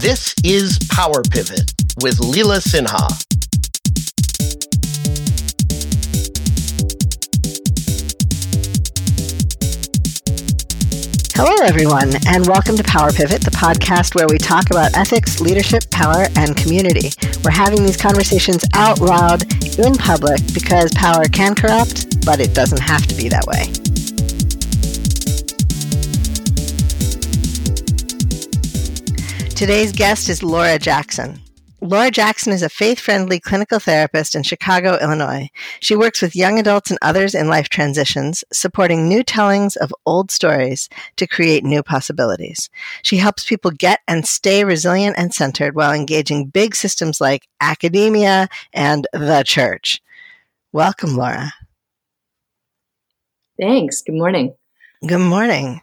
This is Power Pivot with Leela Sinha. Hello, everyone, and welcome to Power Pivot, the podcast where we talk about ethics, leadership, power, and community. We're having these conversations out loud in public because power can corrupt, but it doesn't have to be that way. Today's guest is Laura Jackson. Laura Jackson is a faith friendly clinical therapist in Chicago, Illinois. She works with young adults and others in life transitions, supporting new tellings of old stories to create new possibilities. She helps people get and stay resilient and centered while engaging big systems like academia and the church. Welcome, Laura. Thanks. Good morning. Good morning.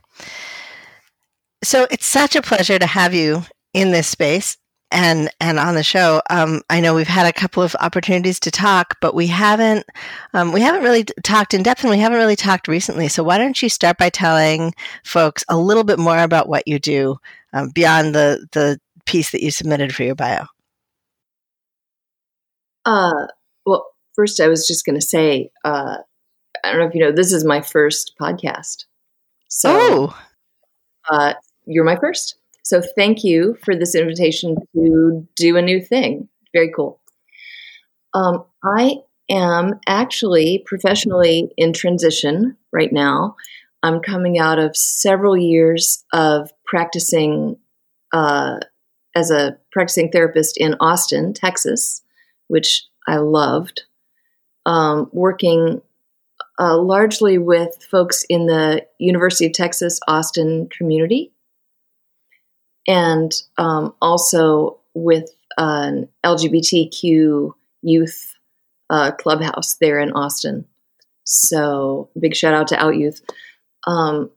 So it's such a pleasure to have you in this space and and on the show. Um, I know we've had a couple of opportunities to talk, but we haven't um, we haven't really talked in depth, and we haven't really talked recently. So why don't you start by telling folks a little bit more about what you do um, beyond the the piece that you submitted for your bio? Uh, well, first, I was just going to say, uh, I don't know if you know, this is my first podcast. So, oh. uh, you're my first. So thank you for this invitation to do a new thing. Very cool. Um, I am actually professionally in transition right now. I'm coming out of several years of practicing uh, as a practicing therapist in Austin, Texas, which I loved. Um, working uh, largely with folks in the University of Texas Austin community and um, also with an LGBTQ youth uh, clubhouse there in Austin. So, big shout out to Out Youth. Um,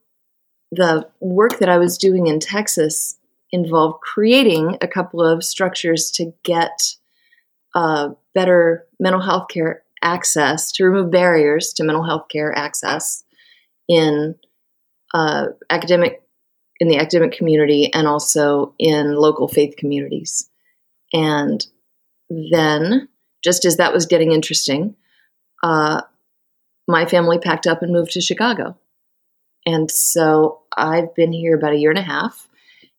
the work that I was doing in Texas involved creating a couple of structures to get uh, better mental health care access, to remove barriers to mental health care access in uh, academic in the academic community and also in local faith communities. And then, just as that was getting interesting, uh, my family packed up and moved to Chicago. And so I've been here about a year and a half,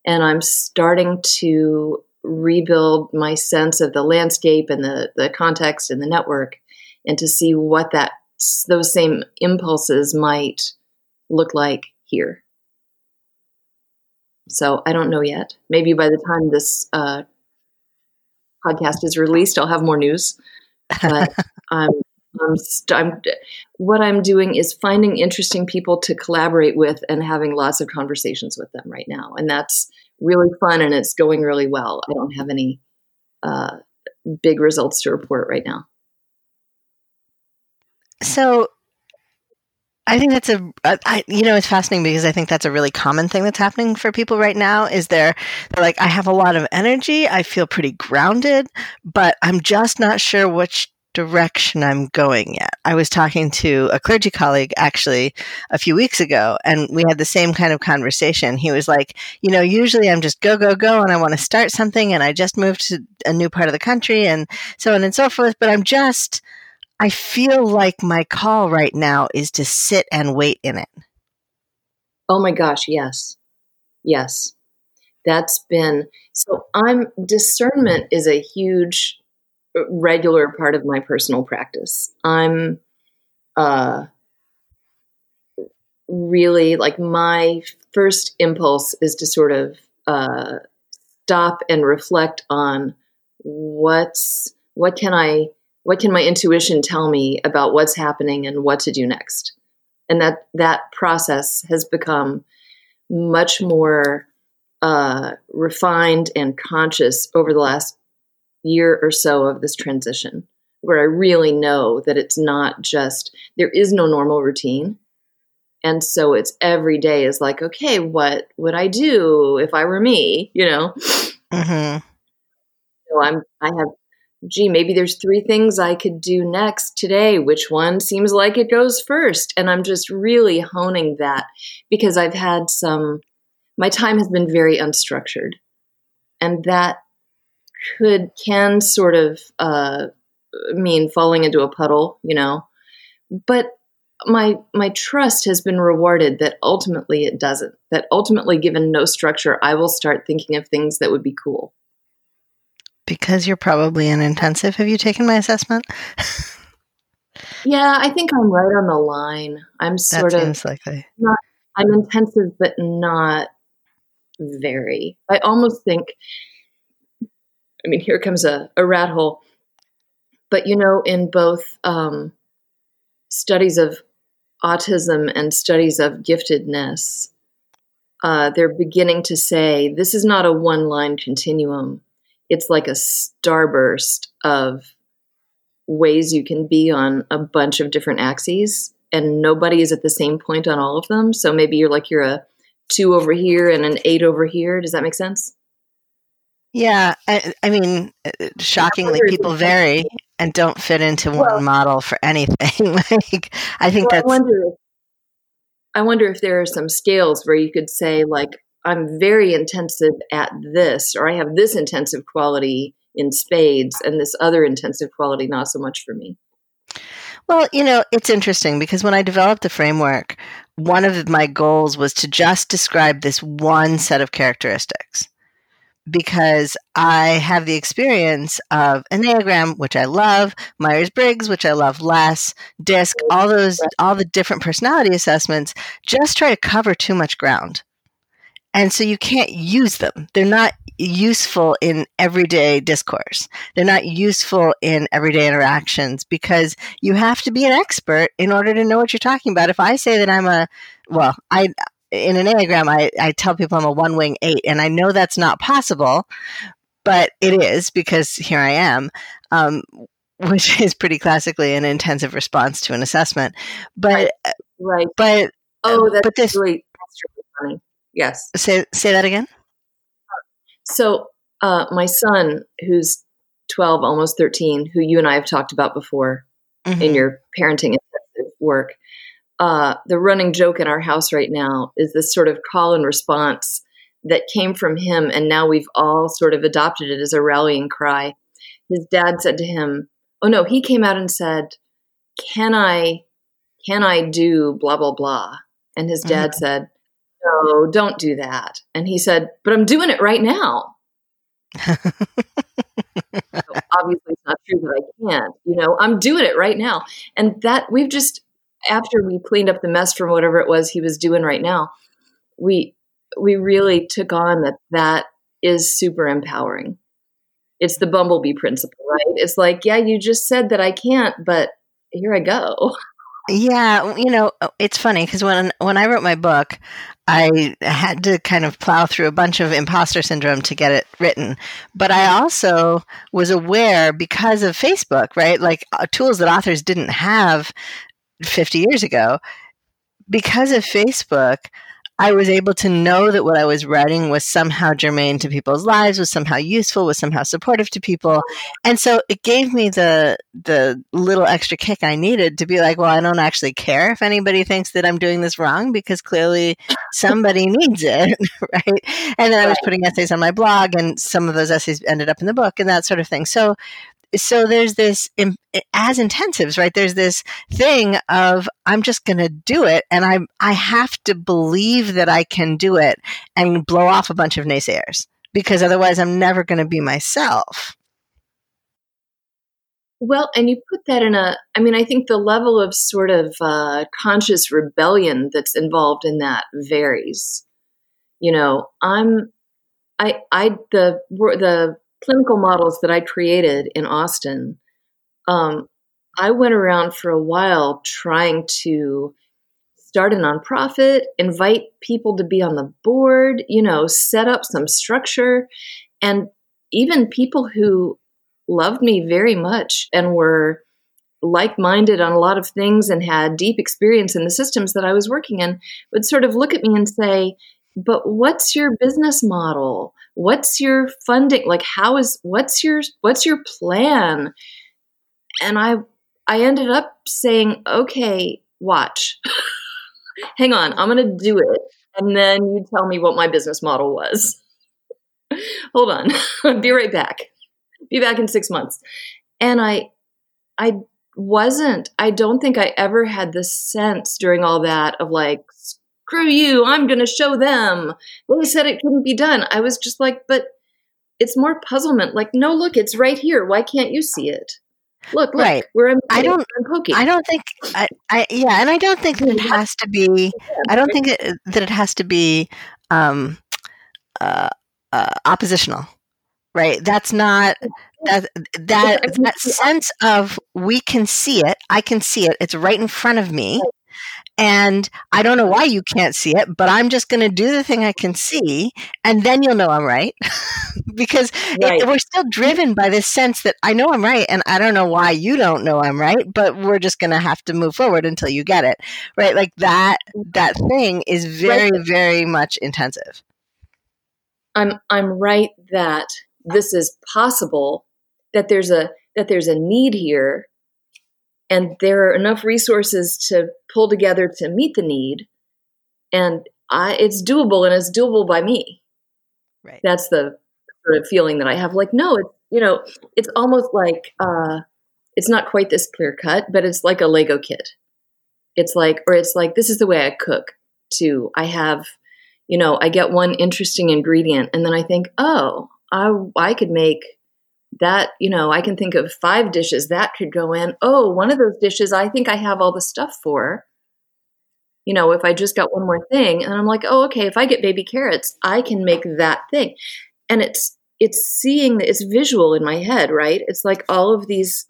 and I'm starting to rebuild my sense of the landscape and the, the context and the network, and to see what that those same impulses might look like here. So I don't know yet. Maybe by the time this uh, podcast is released, I'll have more news. But I'm, I'm, st- I'm, what I'm doing is finding interesting people to collaborate with and having lots of conversations with them right now, and that's really fun and it's going really well. I don't have any uh, big results to report right now. So I think that's a, I, you know, it's fascinating because I think that's a really common thing that's happening for people right now. Is they're, they're like, I have a lot of energy, I feel pretty grounded, but I'm just not sure which direction I'm going yet. I was talking to a clergy colleague actually a few weeks ago, and we had the same kind of conversation. He was like, You know, usually I'm just go, go, go, and I want to start something, and I just moved to a new part of the country, and so on and so forth, but I'm just, I feel like my call right now is to sit and wait in it. Oh my gosh, yes. Yes. That's been so I'm discernment is a huge uh, regular part of my personal practice. I'm uh really like my first impulse is to sort of uh stop and reflect on what's what can I what can my intuition tell me about what's happening and what to do next? And that that process has become much more uh, refined and conscious over the last year or so of this transition where i really know that it's not just there is no normal routine. And so it's every day is like okay what would i do if i were me you know? Mm-hmm. so i'm i have gee, maybe there's three things I could do next today. Which one seems like it goes first? And I'm just really honing that because I've had some, my time has been very unstructured. and that could can sort of uh, mean falling into a puddle, you know. But my my trust has been rewarded that ultimately it doesn't. That ultimately, given no structure, I will start thinking of things that would be cool. Because you're probably in intensive. Have you taken my assessment? yeah, I think I'm right on the line. I'm sort that of likely. not. I'm intensive, but not very. I almost think. I mean, here comes a, a rat hole. But you know, in both um, studies of autism and studies of giftedness, uh, they're beginning to say this is not a one line continuum. It's like a starburst of ways you can be on a bunch of different axes, and nobody is at the same point on all of them. So maybe you're like you're a two over here and an eight over here. Does that make sense? Yeah, I, I mean, shockingly, people vary and don't fit into one well, model for anything. like, I think well, that's. I wonder, if, I wonder if there are some scales where you could say, like, I'm very intensive at this, or I have this intensive quality in spades, and this other intensive quality not so much for me. Well, you know, it's interesting because when I developed the framework, one of my goals was to just describe this one set of characteristics because I have the experience of Enneagram, which I love, Myers Briggs, which I love less, DISC, all those, all the different personality assessments just try to cover too much ground. And so you can't use them. They're not useful in everyday discourse. They're not useful in everyday interactions because you have to be an expert in order to know what you're talking about. If I say that I'm a, well, I, in an Enneagram, I, I tell people I'm a one wing eight, and I know that's not possible, but it is because here I am, um, which is pretty classically an intensive response to an assessment. But, right. right. But, oh, that's, but this, really, that's really funny. Yes. Say, say that again. So, uh, my son, who's 12, almost 13, who you and I have talked about before mm-hmm. in your parenting work, uh, the running joke in our house right now is this sort of call and response that came from him, and now we've all sort of adopted it as a rallying cry. His dad said to him, "Oh no," he came out and said, "Can I, can I do blah blah blah?" And his dad mm-hmm. said, "No, don't do that." And he said, "But I'm doing it right now." so obviously, it's not true that I can't. You know, I'm doing it right now, and that we've just after we cleaned up the mess from whatever it was he was doing right now, we we really took on that that is super empowering. It's the bumblebee principle, right? It's like, yeah, you just said that I can't, but here I go. Yeah, you know, it's funny because when when I wrote my book, I had to kind of plow through a bunch of imposter syndrome to get it written. But I also was aware because of Facebook, right? Like uh, tools that authors didn't have 50 years ago, because of Facebook, I was able to know that what I was writing was somehow germane to people's lives, was somehow useful, was somehow supportive to people. And so it gave me the the little extra kick I needed to be like, well, I don't actually care if anybody thinks that I'm doing this wrong because clearly somebody needs it, right? And then I was putting essays on my blog and some of those essays ended up in the book and that sort of thing. So so there's this as intensives right? There's this thing of i'm just going to do it and i i have to believe that i can do it and blow off a bunch of naysayers because otherwise i'm never going to be myself. Well and you put that in a i mean i think the level of sort of uh, conscious rebellion that's involved in that varies. You know i'm i i the the clinical models that I created in Austin, um, I went around for a while trying to start a nonprofit, invite people to be on the board, you know, set up some structure. And even people who loved me very much and were like minded on a lot of things and had deep experience in the systems that I was working in would sort of look at me and say, but what's your business model what's your funding like how is what's your what's your plan and i i ended up saying okay watch hang on i'm going to do it and then you tell me what my business model was hold on, be right back. Be back in six months. And I, I wasn't, I don't think I ever had the sense during all that of like, screw you, I'm going to show them. They said it couldn't be done. I was just like, but it's more puzzlement. Like, no, look, it's right here. Why can't you see it? Look, look, Right. where I'm, I don't- I'm poking. I don't think I, I yeah, and I don't think that it has to be. I don't think it, that it has to be um, uh, uh, oppositional, right? That's not that that that sense of we can see it. I can see it. It's right in front of me, and I don't know why you can't see it, but I'm just going to do the thing I can see, and then you'll know I'm right, because it- we're still driven by this sense that I know I'm right, and I don't know why you don't know I'm right, but we're just going to have to move forward until you get it, right? Like that that mm-hmm. thing is very very much intensive. I'm I'm right that this is possible that there's a that there's a need here and there are enough resources to pull together to meet the need and I it's doable and it's doable by me. Right. That's the sort of feeling that I have like no it's you know it's almost like uh it's not quite this clear cut but it's like a Lego kit. It's like or it's like this is the way I cook too. I have you know, I get one interesting ingredient and then I think, oh, I, I could make that, you know, I can think of five dishes that could go in. Oh, one of those dishes I think I have all the stuff for. You know, if I just got one more thing and I'm like, oh, okay, if I get baby carrots, I can make that thing. And it's, it's seeing, that it's visual in my head, right? It's like all of these,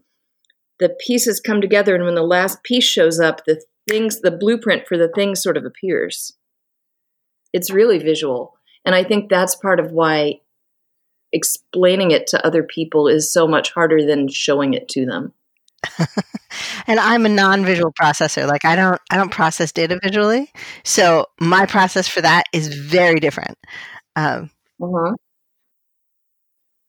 the pieces come together and when the last piece shows up, the things, the blueprint for the thing sort of appears it's really visual and i think that's part of why explaining it to other people is so much harder than showing it to them and I'm a non-visual processor. Like I don't I don't process data visually, so my process for that is very different. Um, uh-huh.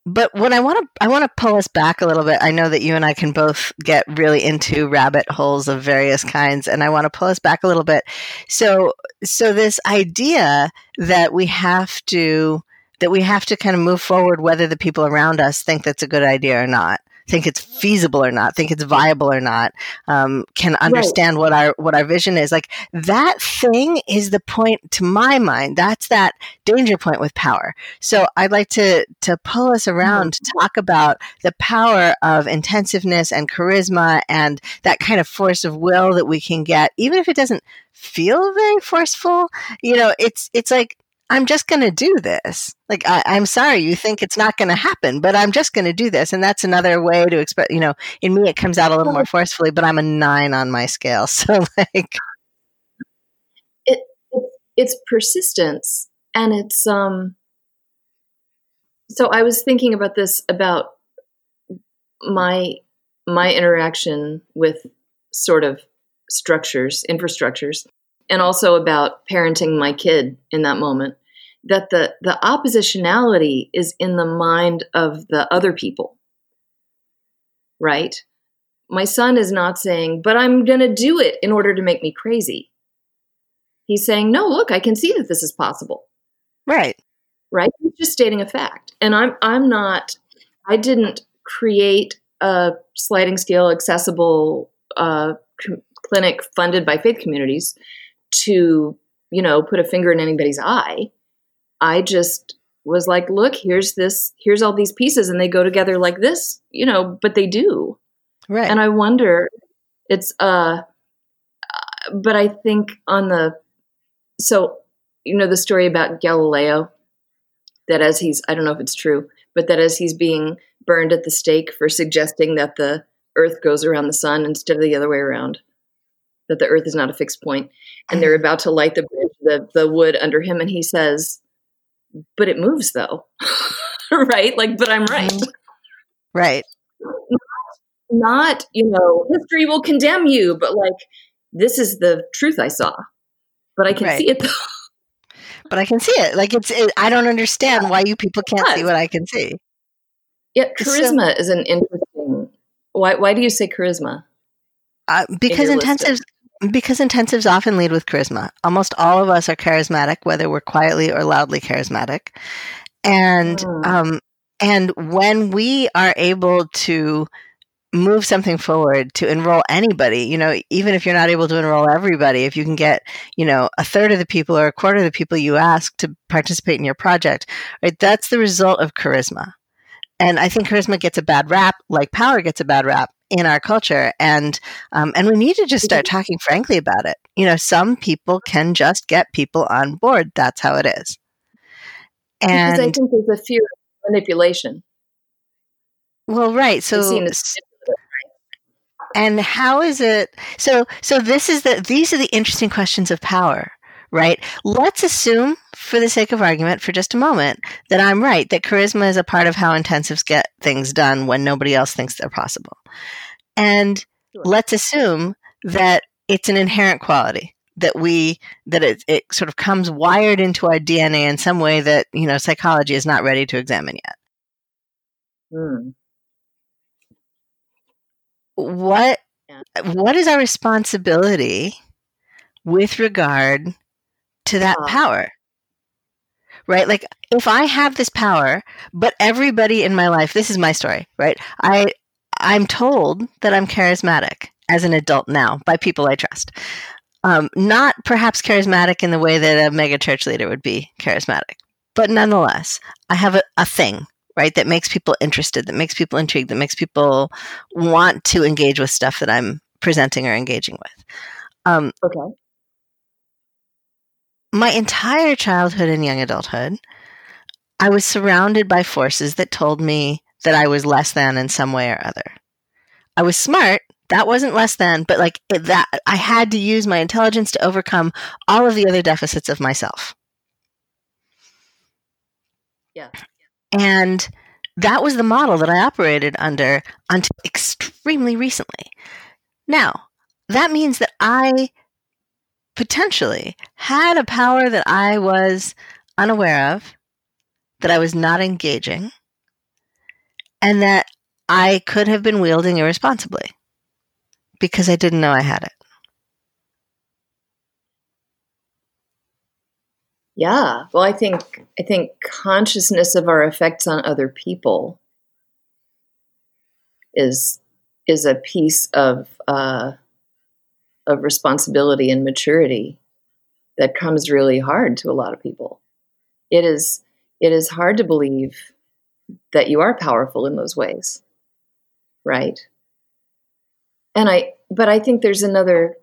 but what I want to I want to pull us back a little bit. I know that you and I can both get really into rabbit holes of various kinds, and I want to pull us back a little bit. So so this idea that we have to that we have to kind of move forward whether the people around us think that's a good idea or not think it's feasible or not think it's viable or not um, can understand what our what our vision is. Like that thing is the point to my mind that's that danger point with power. So i'd like to to pull us around to talk about the power of intensiveness and charisma and that kind of force of will that we can get even if it doesn't feel very forceful. You know it's it's like I'm just going to do this. Like, I, I'm sorry, you think it's not going to happen, but I'm just going to do this. And that's another way to express, you know, in me, it comes out a little more forcefully, but I'm a nine on my scale. So, like, it, it's persistence and it's um so i was thinking about this about my my interaction with sort of structures infrastructures and also about parenting my kid in that moment that the the oppositionality is in the mind of the other people. Right? My son is not saying but i'm going to do it in order to make me crazy. He's saying no look i can see that this is possible. Right. right? He's just stating a fact. And i'm i'm not i didn't create a sliding scale accessible uh, clinic funded by faith communities to you know put a finger in anybody's eye i just was like look here's this here's all these pieces and they go together like this you know but they do Right. and i wonder it's uh but i think on the so you know the story about galileo that as he's i don't know if it's true but that as he's being burned at the stake for suggesting that the earth goes around the sun instead of the other way around that the earth is not a fixed point and they're about to light the bridge the, the wood under him and he says but it moves though right like but i'm right right. not you know history will condemn you but like this is the truth i saw but i can Right. see it though But I can see it. Like, it's, it, I don't understand why you people can't see what I can see. yeah So- charisma is an interesting why why do you say charisma Uh, because listing. intensives because intensives often lead with charisma. Almost all of us are charismatic, whether we're quietly or loudly charismatic. And Mm. um, and when we are able to move something forward to enroll anybody, you know, even if you're not able to enroll everybody, if you can get, you know, a third of the people or a quarter of the people you ask to participate in your project, right? That's the result of charisma. And I think charisma gets a bad rap, like power gets a bad rap in our culture, and um, and we need to just start talking frankly about it. You know, some people can just get people on board. That's how it is. because I think there's a fear of manipulation. well, right. So and how is it so so this is the these are the interesting questions of power right let's assume for the sake of argument for just a moment that i'm right that charisma is a part of how intensives get things done when nobody else thinks they're possible and Sure. let's assume that it's an inherent quality that we that it, it sort of comes wired into our dna in some way that you know psychology is not ready to examine yet Hmm. what what is our responsibility with regard to that Ah. power right like if i have this power but everybody in my life this is my story right i i'm told that i'm charismatic as an adult now by people i trust um, not perhaps charismatic in the way that a mega church leader would be charismatic but nonetheless i have a, a thing right that makes people interested that makes people intrigued that makes people want to engage with stuff that i'm presenting or engaging with um, Okay. my entire childhood and young adulthood, I was surrounded by forces that told me that I was less than in some way or other. I was smart. That wasn't less than, but like it, that, I had to use my intelligence to overcome all of the other deficits of myself. Yeah. And that was the model that I operated under until extremely recently. Now, that means that I potentially had a power that I was unaware of, that I was not engaging, and that I could have been wielding irresponsibly because I didn't know I had it. Yeah. Well, I think I think consciousness of our effects on other people is is a piece of uh, of responsibility and maturity that comes really hard to a lot of people. It is it is hard to believe that you are powerful in those ways, right? And I, but I think there's another.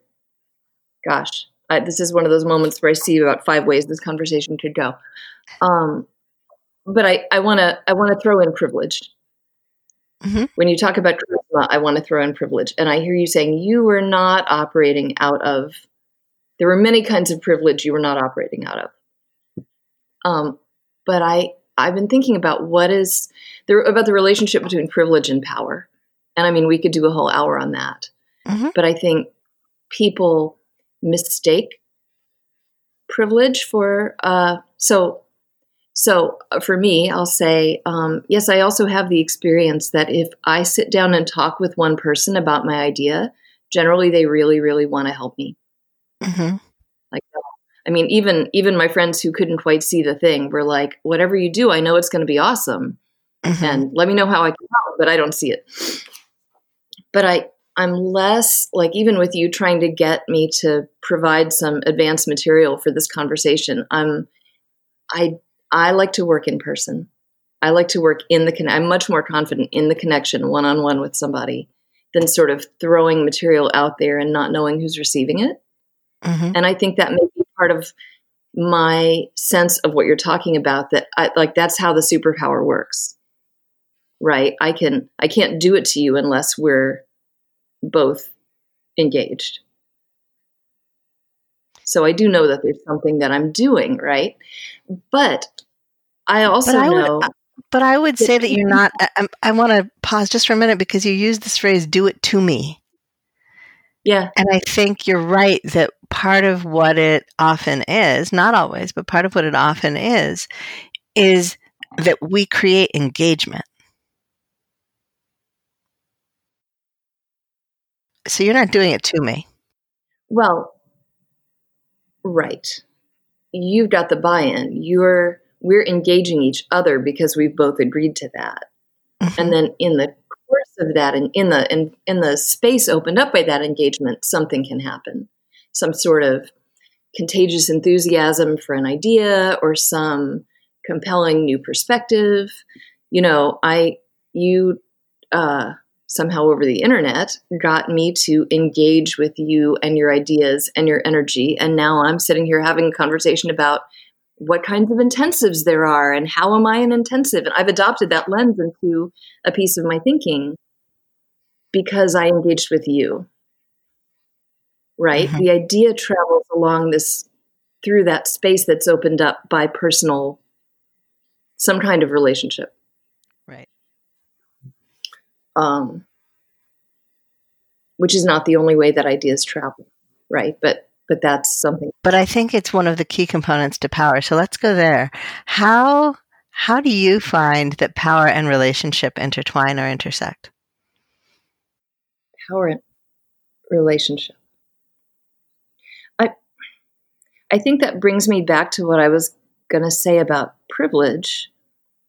Gosh, I, this is one of those moments where I see about five ways this conversation could go. Um, but I, I want to, I want to throw in privilege. Mhm. When you talk about charisma, I want to throw in privilege, and I hear you saying you were not operating out of. There were many kinds of privilege you were not operating out of. Um, but I, I've been thinking about what is there about the relationship between privilege and power, and I mean we could do a whole hour on that. Mhm. But I think people mistake privilege for uh, so so uh, for me i'll say um, yes i also have the experience that if i sit down and talk with one person about my idea generally they really really want to help me hmm like i mean even even my friends who couldn't quite see the thing were like whatever you do i know it's going to be awesome hmm and let me know how I can help, but I don't see it. But I, I'm less like even with you trying to get me to provide some advanced material for this conversation. I'm, I, I like to work in person. I like to work in the con- I'm much more confident in the connection one on one with somebody than sort of throwing material out there and not knowing who's receiving it. hmm And I think that may be part of my sense of what you're talking about that I, like that's how the superpower works. Right? I can I can't do it to you unless we're both engaged. So I do know that there's something that I'm doing, right? But I also But I would- know But I would That say that you're not. I, I want to pause just for a minute because you use this phrase "do it to me." yeah, And I think you're right that part of what it often is, not always, but part of what it often is, is that we create engagement. So you're not doing it to me. Well, right. You've got the buy in. You're we're engaging each other because we've both agreed to that. Mm-hmm. And then in the course of that and in the in, in the space opened up by that engagement, something can happen. Some sort of contagious enthusiasm for an idea or some compelling new perspective. You know, I you uh somehow over the internet got me to engage with you and your ideas and your energy. And now I'm sitting here having a conversation about what kinds of intensives there are and how am I an intensive. And I've adopted that lens into a piece of my thinking because I engaged with you. Right? Mm-hmm. The idea travels along this through that space that's opened up by personal, some kind of relationship. Um, which is not the only way that ideas travel, right? But but that's something. But I think it's one of the key components to power. So let's go there. How how do you find that power and relationship intertwine or intersect? Power and relationship. I I think that brings me back to what I was going to say about privilege,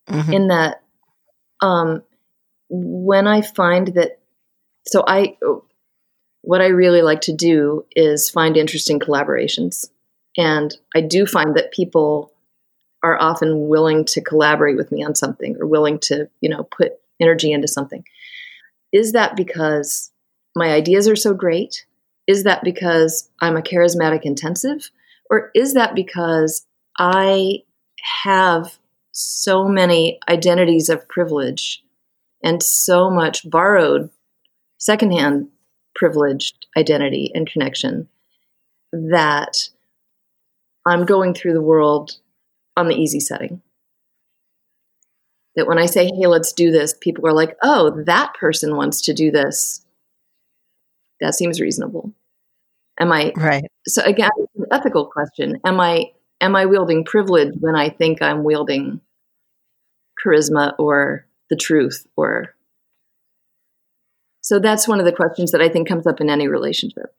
mm-hmm. in that um, when I find that, so I, what I really like to do is find interesting collaborations. And I do find that people are often willing to collaborate with me on something or willing to, you know, put energy into something. Is that because my ideas are so great? Is that because I'm a charismatic intensive? Or is that because I have so many identities of privilege and so much borrowed secondhand privileged identity and connection that I'm going through the world on the easy setting. That when I say, hey, let's do this, people are like, oh, that person wants to do this. That seems reasonable. Am I right? So again, it's an ethical question. Am I am I wielding privilege when I think I'm wielding charisma or the truth or so that's one of the questions that i think comes up in any relationship.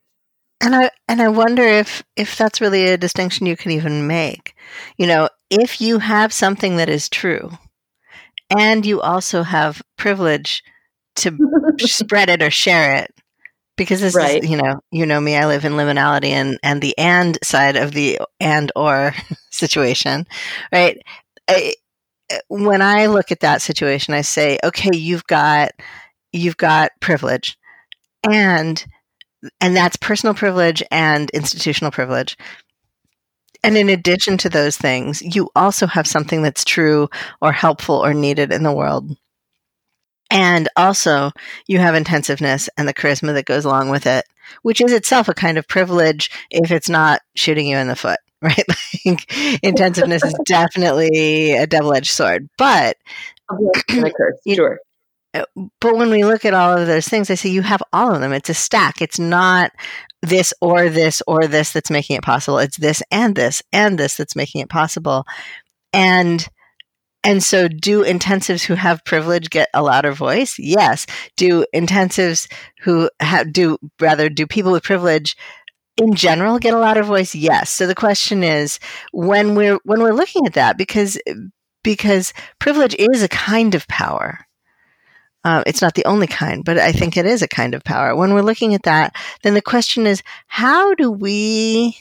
And i and i wonder if if that's really a distinction you can even make. You know if you have something that is true and you also have privilege to spread it or share it because this right. is you know you know me i live in liminality and and the and side of the and or situation right? I, when I look at that situation, I say, okay, you've got you've got privilege, and and that's personal privilege and institutional privilege. And in addition to those things, you also have something that's true or helpful or needed in the world. And also, you have intensiveness and the charisma that goes along with it, which is itself a kind of privilege if it's not shooting you in the foot. right? Like intensiveness is definitely a double edged sword. But sure. Uh, but when we look at all of those things, I say you have all of them. It's a stack. It's not this or this or this that's making it possible. It's this and this and this that's making it possible. And and so do intensives who have privilege get a louder voice? Yes. Do intensives who have do rather do people with privilege in general get a lot of voice? Yes. So the question is when we're when we're looking at that because because privilege is a kind of power. Uh, it's not the only kind but i think it is a kind of power. When we're looking at that then the question is how do we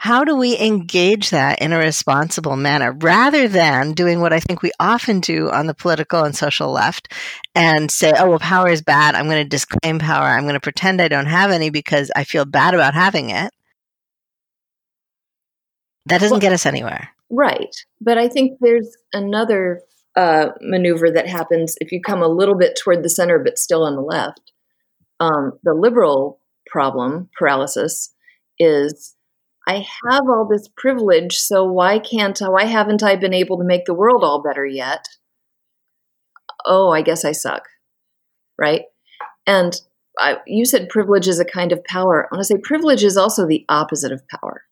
how do we engage that in a responsible manner rather than doing what I think we often do on the political and social left and say, oh, well, power is bad. I'm going to disclaim power. I'm going to pretend I don't have any because I feel bad about having it. That doesn't well, get us anywhere. Right. But I think there's another uh, maneuver that happens if you come a little bit toward the center, but still on the left. Um, the liberal problem, paralysis, is I have all this privilege, so why can't I, why haven't I been able to make the world all better yet? Oh, I guess I suck. Right? And I, you said privilege is a kind of power. I want to say privilege is also the opposite of power.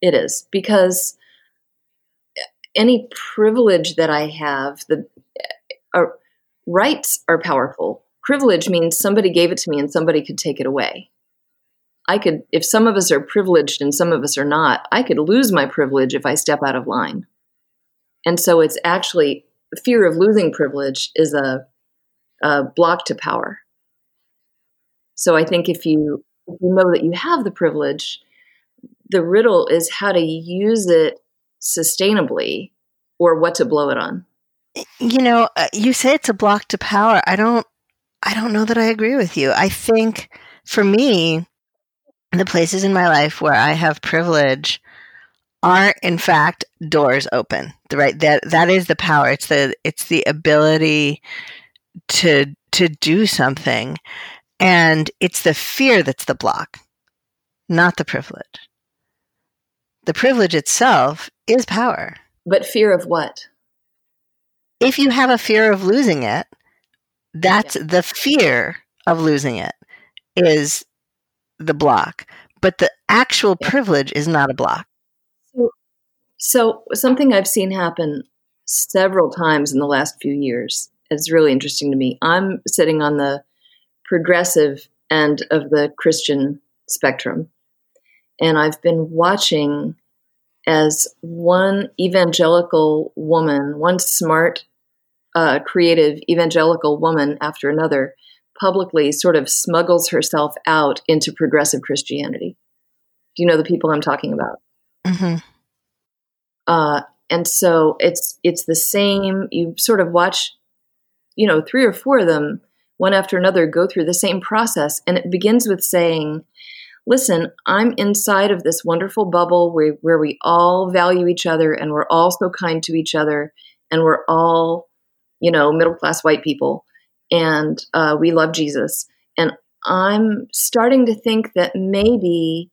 It is because any privilege that I have, the uh, rights are powerful. Privilege means somebody gave it to me and somebody could take it away. I could, if some of us are privileged and some of us are not, I could lose my privilege if I step out of line. And so it's actually fear of losing privilege is a, a block to power. So I think if you if you know that you have the privilege, the riddle is how to use it sustainably or what to blow it on. You know, uh, you say it's a block to power. I don't I don't know that I agree with you. I think for me, the places in my life where I have privilege are in fact doors open. Right? That that is the power. It's the it's the ability to to do something. And it's the fear that's the block, not the privilege. The privilege itself is power. But fear of what? If you have a fear of losing it, that's yeah. the fear of losing it is the block. But the actual yeah. privilege is not a block. So, so, something I've seen happen several times in the last few years is really interesting to me. I'm sitting on the progressive end of the Christian spectrum. And I've been watching as one evangelical woman, one smart, uh, creative evangelical woman after another, publicly sort of smuggles herself out into progressive Christianity. Do you know the people I'm talking about? Mm-hmm. Uh, and so it's it's the same. You sort of watch, you know, three or four of them, one after another, go through the same process, and it begins with saying, listen, I'm inside of this wonderful bubble where, where we all value each other and we're all so kind to each other and we're all, you know, middle class white people and uh, we love Jesus. And I'm starting to think that maybe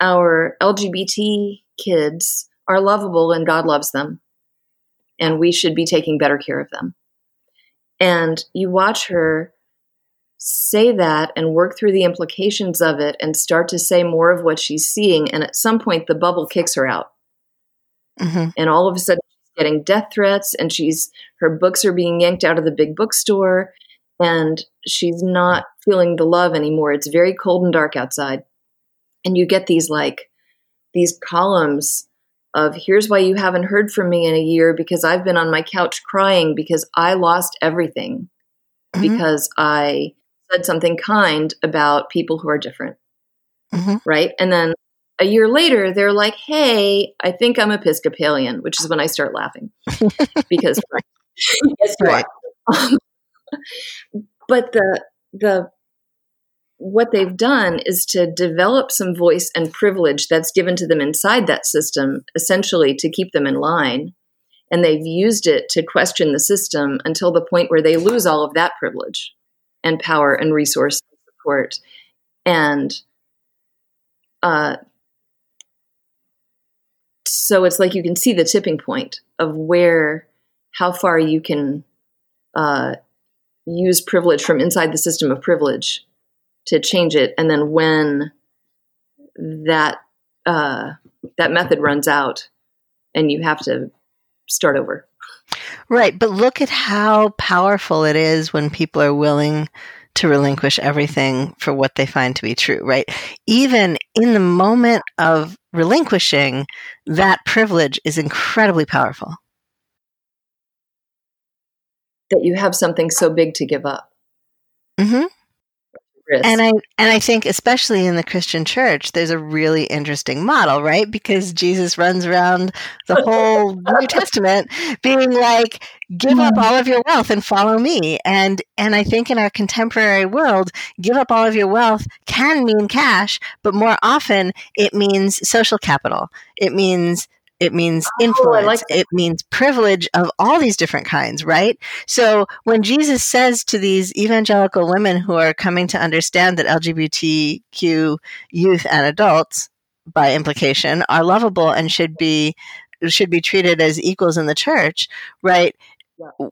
our LGBT kids are lovable and God loves them and we should be taking better care of them. And you watch her say that and work through the implications of it and start to say more of what she's seeing. And at some point, the bubble kicks her out. Mm-hmm. And all of a sudden, she's getting death threats, and she's her books are being yanked out of the big bookstore, and she's not feeling the love anymore. It's very cold and dark outside. And you get these like these columns of here's why you haven't heard from me in a year because I've been on my couch crying because I lost everything mm-hmm. because I said something kind about people who are different. Mm-hmm. Right. And then a year later, they're like, hey, I think I'm Episcopalian, which is when I start laughing because yes, right. Um, but the, the, what they've done is to develop some voice and privilege that's given to them inside that system, essentially to keep them in line. And they've used it to question the system until the point where they lose all of that privilege and power and resource support. And uh, so it's like you can see the tipping point of where, how far you can uh, use privilege from inside the system of privilege to change it, and then when that uh, that method runs out, and you have to start over. Right, but look at how powerful it is when people are willing to relinquish everything for what they find to be true, right? Even in the moment of relinquishing, that privilege is incredibly powerful. That you have something so big to give up. Mm-hmm. And I and I think especially in the Christian church, there's a really interesting model, right? Because Jesus runs around the whole New Testament being like, give up hmm. all of your wealth and follow me. And and I think in our contemporary world, give up all of your wealth can mean cash, but more often it means social capital. It means it means oh, influence. Like it means privilege of all these different kinds, right? So when Jesus says to these evangelical women who are coming to understand that LGBTQ youth and adults, by implication, are lovable and should be should be treated as equals in the church, right? Yeah.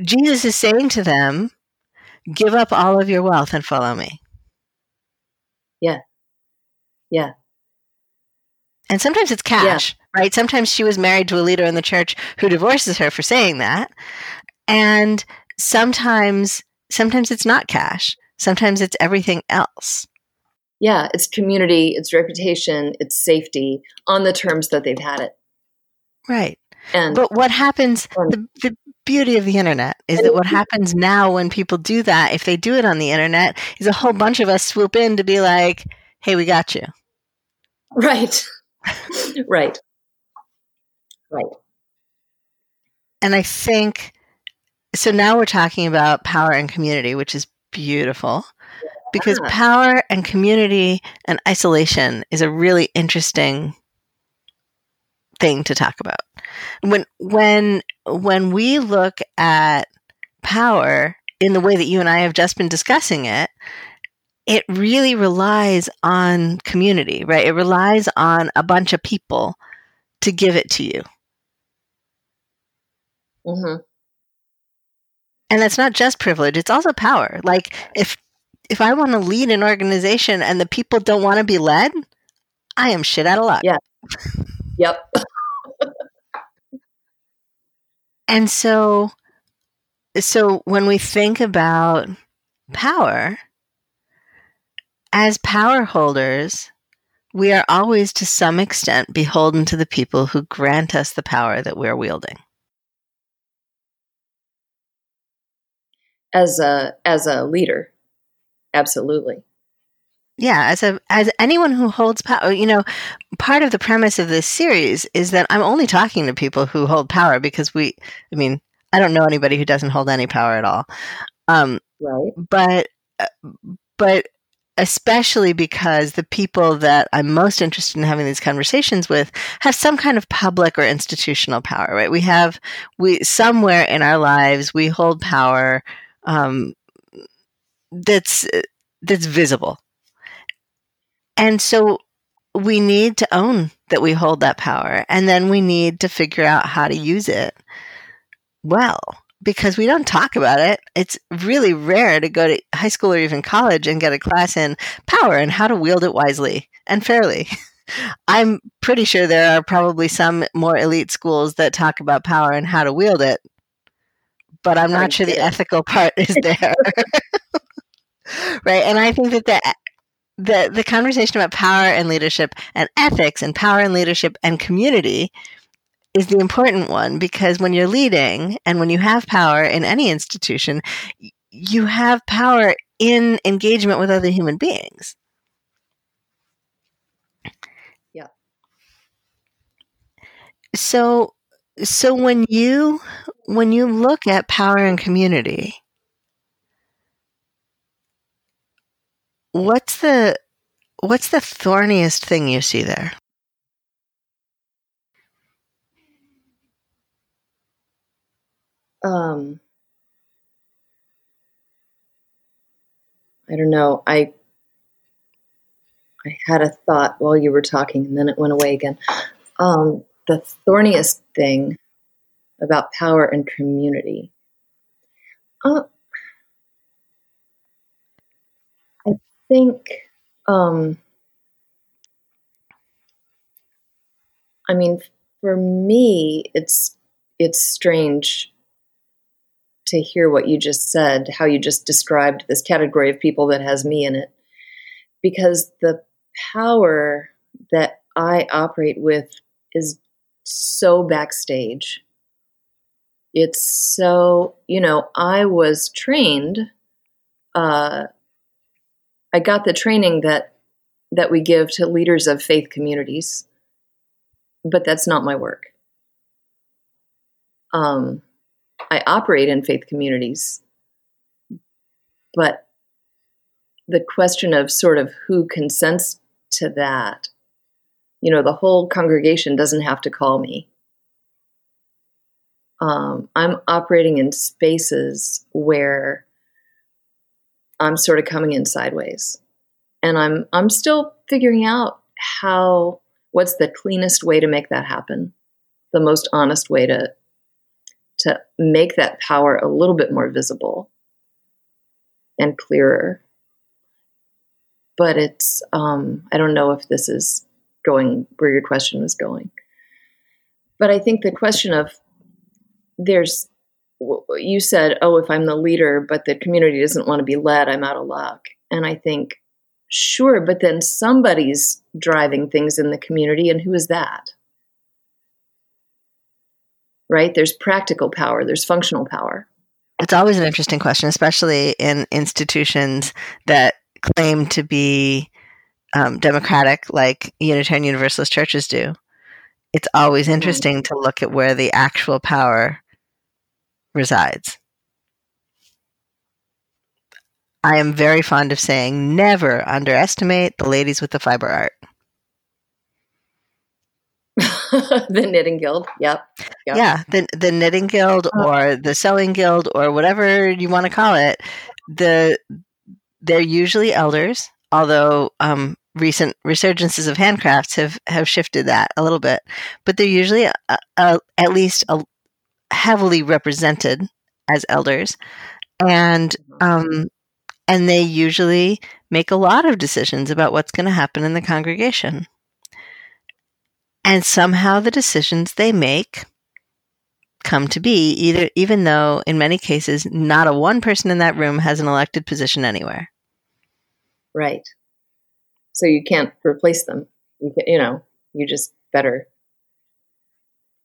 Jesus is saying to them, "Give up all of your wealth and follow me." Yeah. Yeah. And sometimes it's cash, yeah. right? Sometimes she was married to a leader in the church who divorces her for saying that. And sometimes sometimes it's not cash. Sometimes it's everything else. yeah, it's community, it's reputation, it's safety on the terms that they've had it. Right. And But what happens, um, the, the beauty of the internet is that what happens now when people do that, if they do it on the internet, is a whole bunch of us swoop in to be like, hey, we got you. right, right, right. And I think, so now we're talking about power and community, which is beautiful because Yeah. power and community and isolation is a really interesting thing to talk about. When when when we look at power in the way that you and I have just been discussing it, it really relies on community, right? It relies on a bunch of people to give it to you. hmm and that's not just privilege it's also power like if if i want to lead an organization and the people don't want to be led i am shit out of luck Yeah. Yep. and so so when we think about power as power holders we are always to some extent beholden to the people who grant us the power that we're wielding As a as a leader, absolutely. yeah as a as anyone who holds power you know part of the premise of this series is that i'm only talking to people who hold power because we i mean i don't know anybody who doesn't hold any power at all um Right. but uh, but especially because the people that i'm most interested in having these conversations with have some kind of public or institutional power right? We have we somewhere in our lives we hold power um that's that's visible. And so we need to own that we hold that power and then we need to figure out how to use it well because we don't talk about it. It's really rare to go to high school or even college and get a class in power and how to wield it wisely and fairly. I'm pretty sure there are probably some more elite schools that talk about power and how to wield it, but I'm I not sure the ethical part is there. right? And I think that the the the conversation about power and leadership and ethics and power and leadership and community is the important one because when you're leading and when you have power in any institution you have power in engagement with other human beings Yeah. so so when you when you look at power and community what's the what's the thorniest thing you see there Um, I don't know. I I had a thought while you were talking, and then it went away again. Um, the thorniest thing about power and community. Uh, I think. Um, I mean, for me, it's it's strange to hear what you just said, how you just described this category of people that has me in it. Because the power that I operate with is so backstage. It's so, you know, I was trained, uh, I got the training that that we give to leaders of faith communities, but that's not my work. Um, I operate in faith communities, but the question of sort of who consents to that, you know, the whole congregation doesn't have to call me. Um, I'm operating in spaces where I'm sort of coming in sideways, and I'm I'm still figuring out how what's the cleanest way to make that happen, the most honest way to to make that power a little bit more visible and clearer. But it's, um, I don't know if this is going where your question was going. But I think the question of there's, you said, oh, if I'm the leader, but the community doesn't want to be led, I'm out of luck. And I think, Sure, but then somebody's driving things in the community, and who is that? Right? There's practical power, there's functional power. It's always an interesting question, especially in institutions that claim to be um, democratic, like Unitarian Universalist churches do. It's always Mm-hmm. interesting to look at where the actual power resides. I am very fond of saying never underestimate the ladies with the fiber art. the Knitting Guild. Yep. Yep. Yeah, the the knitting guild Uh. or the sewing guild or whatever you want to call it. The they're usually elders, although um, recent resurgences of handcrafts have have shifted that a little bit. But they're usually uh uh at least a, heavily represented as elders, and um, and they usually make a lot of decisions about what's going to happen in the congregation. And somehow the decisions they make come to be either even though in many cases not a one person in that room has an elected position anywhere. Right. So you can't replace them. You, can, you know, you just better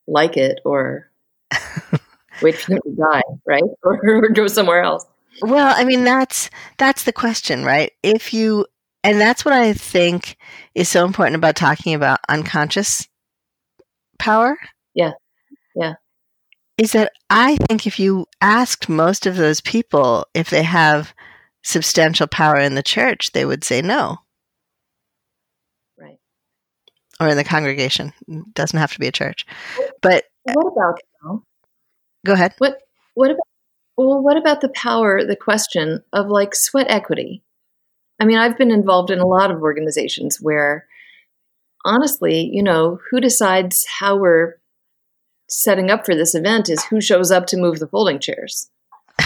like it or wait for them to die, right? Or, or go somewhere else. Well, I mean that's that's the question, right? If you and that's what I think is so important about talking about unconscious power. Yeah. Yeah. Is that I think if you asked most of those people if they have substantial power in the church, they would say no. Right. Or in the congregation. It doesn't have to be a church. But What about though? go ahead. What what about well, what about the power, the question of like sweat equity? I mean, I've been involved in a lot of organizations where honestly, you know, who decides how we're setting up for this event is who shows up to move the folding chairs.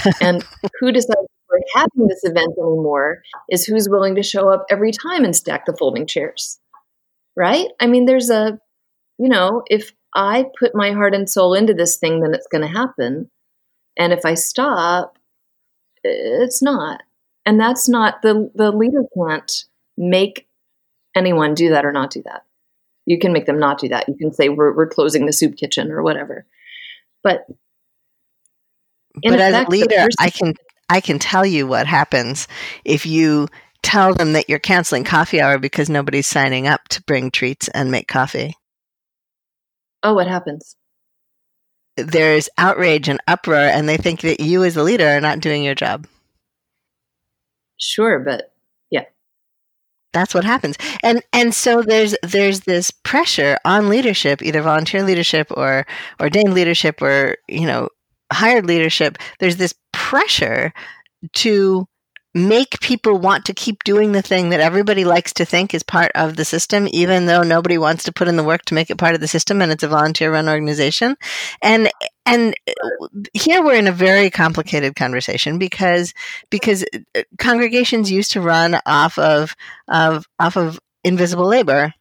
and who decides we're having this event anymore is who's willing to show up every time and stack the folding chairs. Right? I mean, there's a, you know, if I put my heart and soul into this thing, then it's going to happen. And if I stop, it's not. And that's not the the leader can't make anyone do that or not do that. You can make them not do that. You can say we're we're closing the soup kitchen or whatever. But in but as a leader, I can I can tell you what happens if you tell them that you're canceling coffee hour because nobody's signing up to bring treats and make coffee. oh, what happens? There's outrage and uproar, and they think that you, as a leader, are not doing your job. Sure, but yeah. That's what happens, and and so there's there's this pressure on leadership, either volunteer leadership or ordained leadership or you know hired leadership. There's this pressure to make people want to keep doing the thing that everybody likes to think is part of the system, even though nobody wants to put in the work to make it part of the system, and it's a volunteer-run organization. And and here we're in a very complicated conversation because because uh, congregations used to run off of of off of invisible labor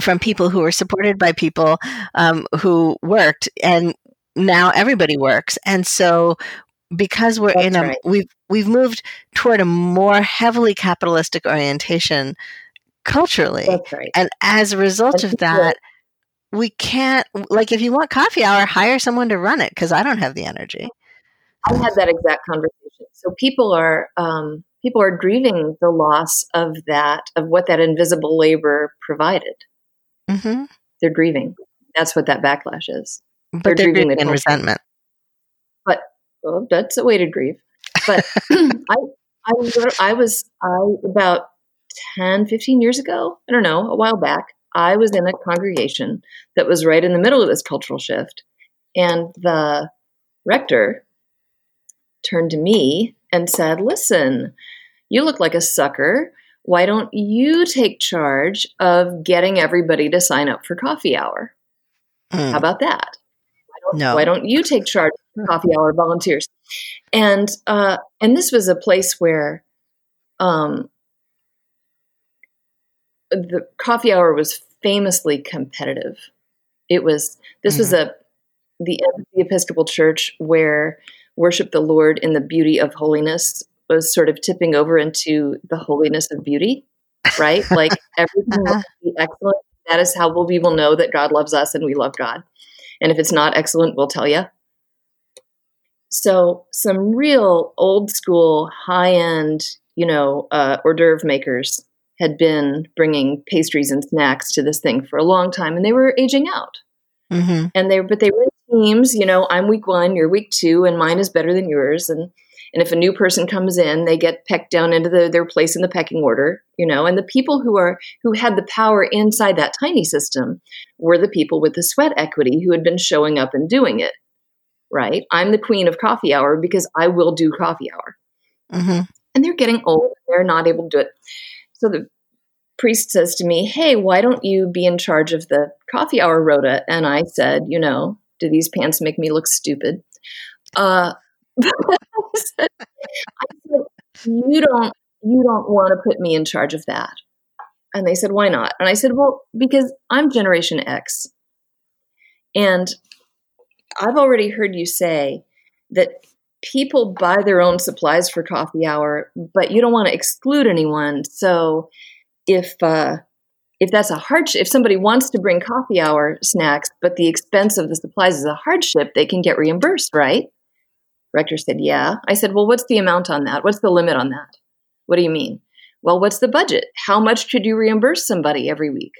from people who were supported by people um, who worked and now everybody works and so because we're That's in a right. we've we've moved toward a more heavily capitalistic orientation culturally that's right. and as a result And of that we can't like if you want coffee hour hire someone to run it because i don't have the energy I had that exact conversation. So people are um, people are grieving the loss of that of what that invisible labor provided. Mm-hmm. They're grieving. That's what that backlash is. but They're they're grieving grieving the in resentment Well, that's a way to grieve. But I, I, I was I about 10, 15 years ago. I don't know, a while back. I was in a congregation that was right in the middle of this cultural shift, and the rector turned to me and said, "Listen, you look like a sucker. Why don't you take charge of getting everybody to sign up for coffee hour? Mm. How about that? Why don't, No. why don't you take charge coffee hour volunteers? And uh, and this was a place where um, the coffee hour was famously competitive. It was this was a the the Episcopal Church where worship the Lord in the beauty of holiness was sort of tipping over into the holiness of beauty. right? Like everything will be excellent. That is how we will know that God loves us and we love God. And if it's not excellent, we'll tell you. So, some real old school, high end, you know, uh, hors d'oeuvre makers had been bringing pastries and snacks to this thing for a long time, and they were aging out. Mm-hmm. And they, but they were teams. You know, I'm week one, you're week two, and mine is better than yours. And and if a new person comes in, they get pecked down into the, their place in the pecking order. You know, and the people who are who had the power inside that tiny system were the people with the sweat equity who had been showing up and doing it right? I'm the queen of coffee hour because I will do coffee hour. Mm-hmm. And they're getting old, they're not able to do it. So the priest says to me, Hey, why don't you be in charge of the coffee hour rota? And I said, You know, do these pants make me look stupid? Uh, I said, You don't you don't want to put me in charge of that. And they said, Why not? And I said, Well, because I'm Generation X. And I've already heard you say that people buy their own supplies for coffee hour, but you don't want to exclude anyone. So if uh, if that's a hardship, if somebody wants to bring coffee hour snacks, but the expense of the supplies is a hardship, they can get reimbursed, right? Rector said, Yeah. I said, Well, what's the amount on that? What's the limit on that? What do you mean? Well, what's the budget? How much could you reimburse somebody every week?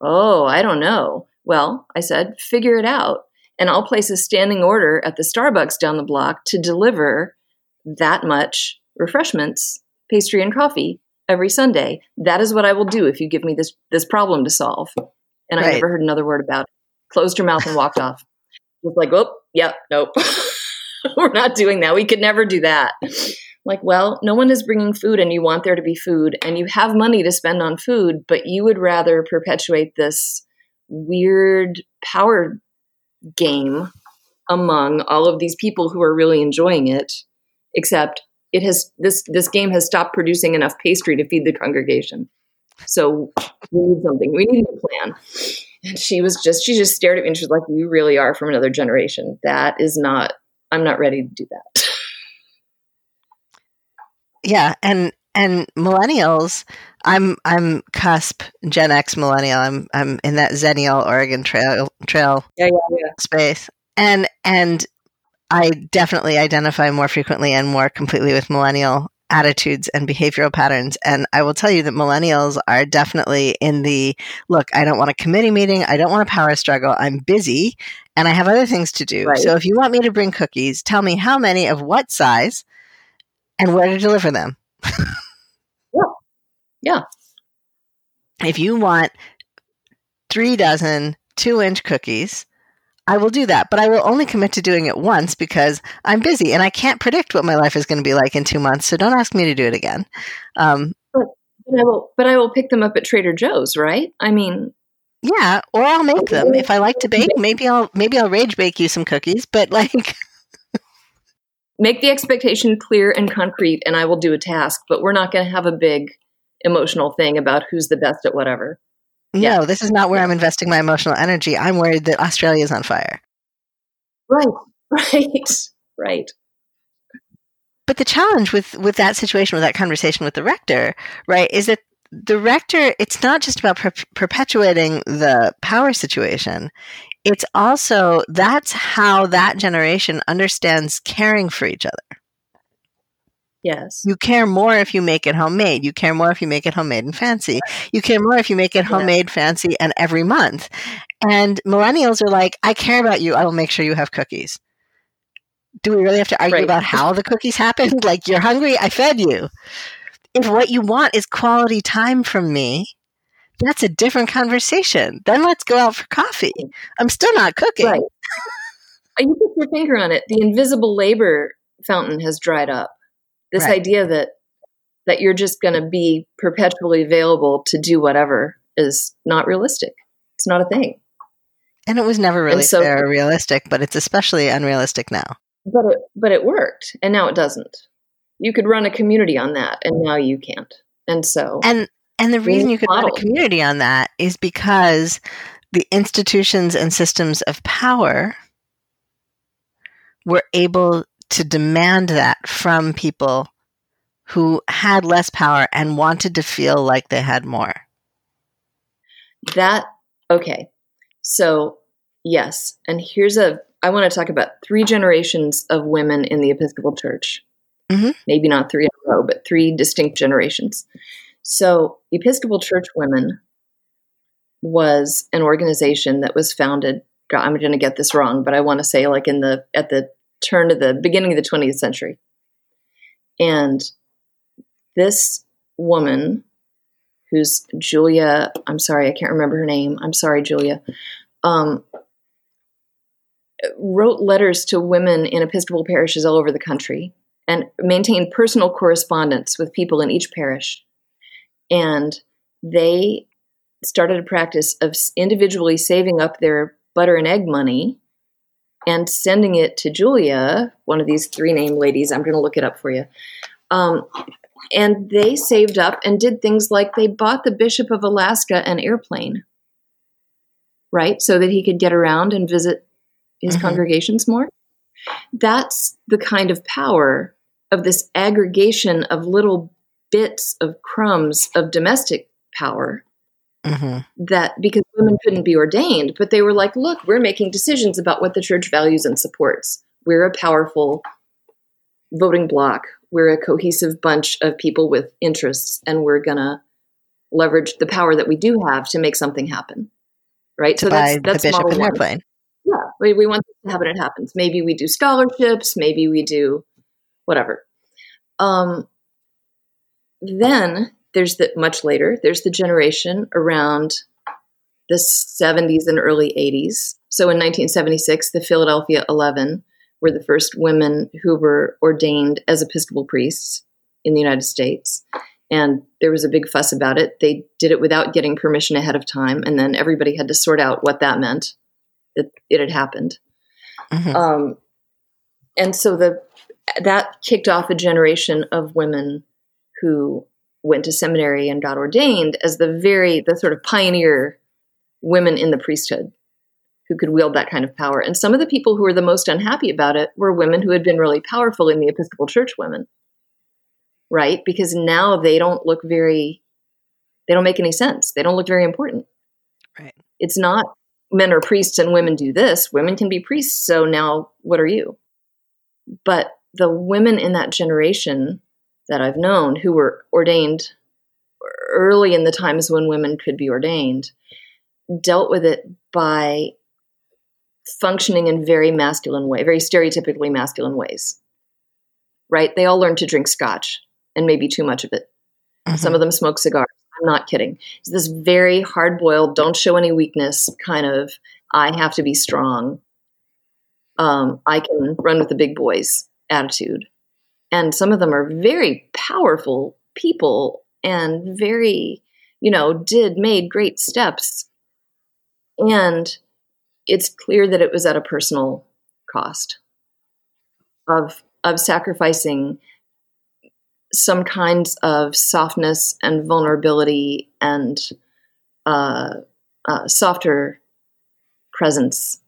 Oh, I don't know. Well, I said, figure it out and I'll place a standing order at the Starbucks down the block to deliver that much refreshments, pastry and coffee every Sunday. That is what I will do if you give me this this problem to solve. And right. I never heard another word about it. Closed her mouth and walked off. Was like, oh, yeah, nope. We're not doing that. We could never do that. Like, well, no one is bringing food and you want there to be food and you have money to spend on food, but you would rather perpetuate this weird power game among all of these people who are really enjoying it except it has this this game has stopped producing enough pastry to feed the congregation. So we need something. We need a plan. And she was just she just stared at me and she was like you really are from another generation. That is not i'm not ready to do that. Yeah and and millennials i'm i'm cusp gen x millennial. I'm i'm in that zennial oregon trail trail yeah, yeah, yeah. space. And and i definitely identify more frequently and more completely with millennial attitudes and behavioral patterns. And i will tell you that millennials are definitely in the look i don't want a committee meeting. I don't want a power struggle. I'm busy and i have other things to do. Right. so if you want me to bring cookies tell me how many of what size and where to deliver them yeah. If you want three dozen two inch cookies, I will do that, but I will only commit to doing it once because I'm busy and I can't predict what my life is going to be like in two months. So don't ask me to do it again. Um, but, but, I will, but I will pick them up at Trader Joe's, right? I mean, yeah, or I'll make them if I like to bake. Maybe I'll maybe I'll rage bake you some cookies, but like. make the expectation clear and concrete, and I will do a task. But we're not going to have a big emotional thing about who's the best at whatever. No, yeah. this is not where I'm investing my emotional energy. I'm worried that Australia is on fire. Right, right, right. But the challenge with with that situation, with that conversation with the rector, right, is that the rector. It's not just about per- perpetuating the power situation. It's also that's how that generation understands caring for each other. Yes. You care more if you make it homemade. You care more if you make it homemade and fancy. You care more if you make it homemade, yeah. fancy, and every month. And millennials are like, I care about you. I will make sure you have cookies. Do we really have to argue right. about how the cookies happened? Like, you're hungry, I fed you. If what you want is quality time from me, that's a different conversation. Then let's go out for coffee. I'm still not cooking. Right. You put your finger on it. The invisible labor fountain has dried up this right. idea that that you're just going to be perpetually available to do whatever is not realistic. It's not a thing. And it was never really so, realistic, but it's especially unrealistic now. But it but it worked, and now it doesn't. You could run a community on that, and now you can't. And so and and the reason you could model. run a community on that is because the institutions and systems of power were able to demand that from people who had less power and wanted to feel like they had more? That, okay. So, yes. And here's a, I want to talk about three generations of women in the Episcopal Church. Mm-hmm. Maybe not three in a row, but three distinct generations. So, Episcopal Church Women was an organization that was founded. I'm going to get this wrong, but I want to say like in the at the turn of the beginning of the 20th century. And this woman, who's Julia, I'm sorry, I can't remember her name. I'm sorry, Julia. Um, wrote letters to women in Episcopal parishes all over the country and maintained personal correspondence with people in each parish. And they started a practice of individually saving up their butter and egg money and sending it to Julia, one of these three name ladies. I'm going to look it up for you. Um, and they saved up and did things like they bought the Bishop of Alaska an airplane, right? So that he could get around and visit his mm-hmm. congregations more. That's the kind of power of this aggregation of little bits of crumbs of domestic power Mm-hmm. That because women couldn't be ordained, but they were like, look, we're making decisions about what the church values and supports. We're a powerful voting bloc. We're a cohesive bunch of people with interests, and we're going to leverage the power that we do have to make something happen. Right? To so that's, that's the bishop an airplane. Yeah, we, we want to happen. It happens. Maybe we do scholarships. Maybe we do whatever. Um, then there's the much later there's the generation around the 70s and early 80s so in 1976 the philadelphia 11 were the first women who were ordained as episcopal priests in the united states. And there was a big fuss about it. They did it without getting permission ahead of time and then everybody had to sort out what that meant that it had happened. Mm-hmm. um, and so the that kicked off a generation of women who went to seminary and got ordained as the very the sort of pioneer women in the priesthood who could wield that kind of power. And some of the people who were the most unhappy about it were women who had been really powerful in the Episcopal Church women. Right? Because now they don't look very they don't make any sense. They don't look very important. Right. It's not men are priests and women do this. Women can be priests, so now what are you? But the women in that generation that I've known who were ordained early in the times when women could be ordained dealt with it by functioning in very masculine way, very stereotypically masculine ways. Right? They all learned to drink scotch and maybe too much of it. Mm-hmm. Some of them smoke cigars. I'm not kidding. It's this very hard boiled, don't show any weakness kind of, I have to be strong. Um, I can run with the big boys attitude and some of them are very powerful people and very you know did made great steps. And it's clear that it was at a personal cost of of sacrificing some kinds of softness and vulnerability and uh, uh, softer presence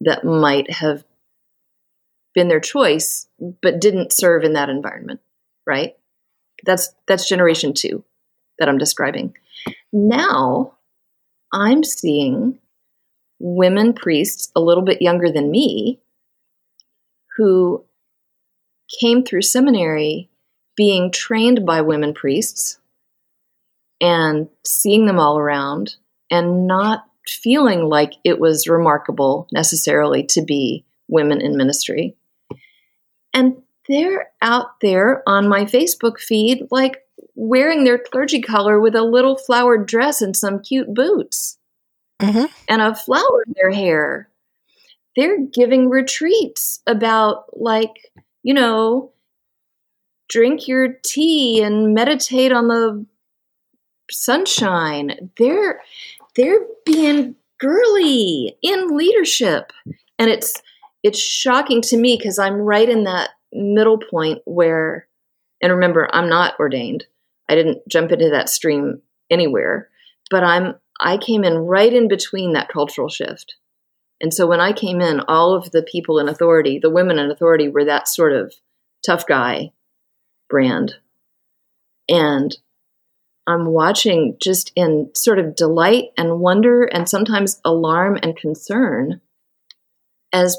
that might have been their choice, but didn't serve in that environment, right? That's that's generation two that I'm describing. Now I'm seeing women priests a little bit younger than me who came through seminary being trained by women priests and seeing them all around and not feeling like it was remarkable necessarily to be women in ministry and they're out there on my Facebook feed, like wearing their clergy collar with a little flowered dress and some cute boots mm-hmm. and a flower in their hair. They're giving retreats about, like, you know, drink your tea and meditate on the sunshine. They're they're being girly in leadership. And it's it's shocking to me because I'm right in that middle point where, and remember, I'm not ordained. I didn't jump into that stream anywhere, but I'm I came in right in between that cultural shift. And so when I came in, all of the people in authority, the women in authority were that sort of tough guy brand. And I'm watching just in sort of delight and wonder and sometimes alarm and concern as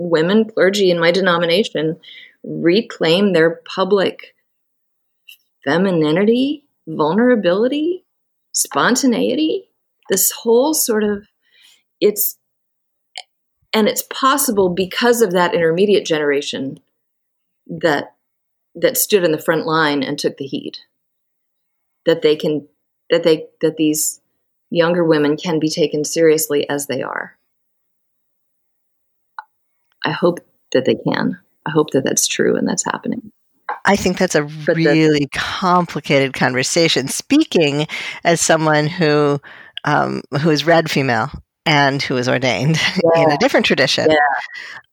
women clergy in my denomination reclaim their public femininity, vulnerability, spontaneity. This whole sort of it's and it's possible because of that intermediate generation that that stood in the front line and took the heat that they can that they that these younger women can be taken seriously as they are i hope that they can i hope that that's true and that's happening I think that's a but really complicated conversation. Speaking as someone who um, who is read female and who is ordained yeah. in a different tradition, yeah.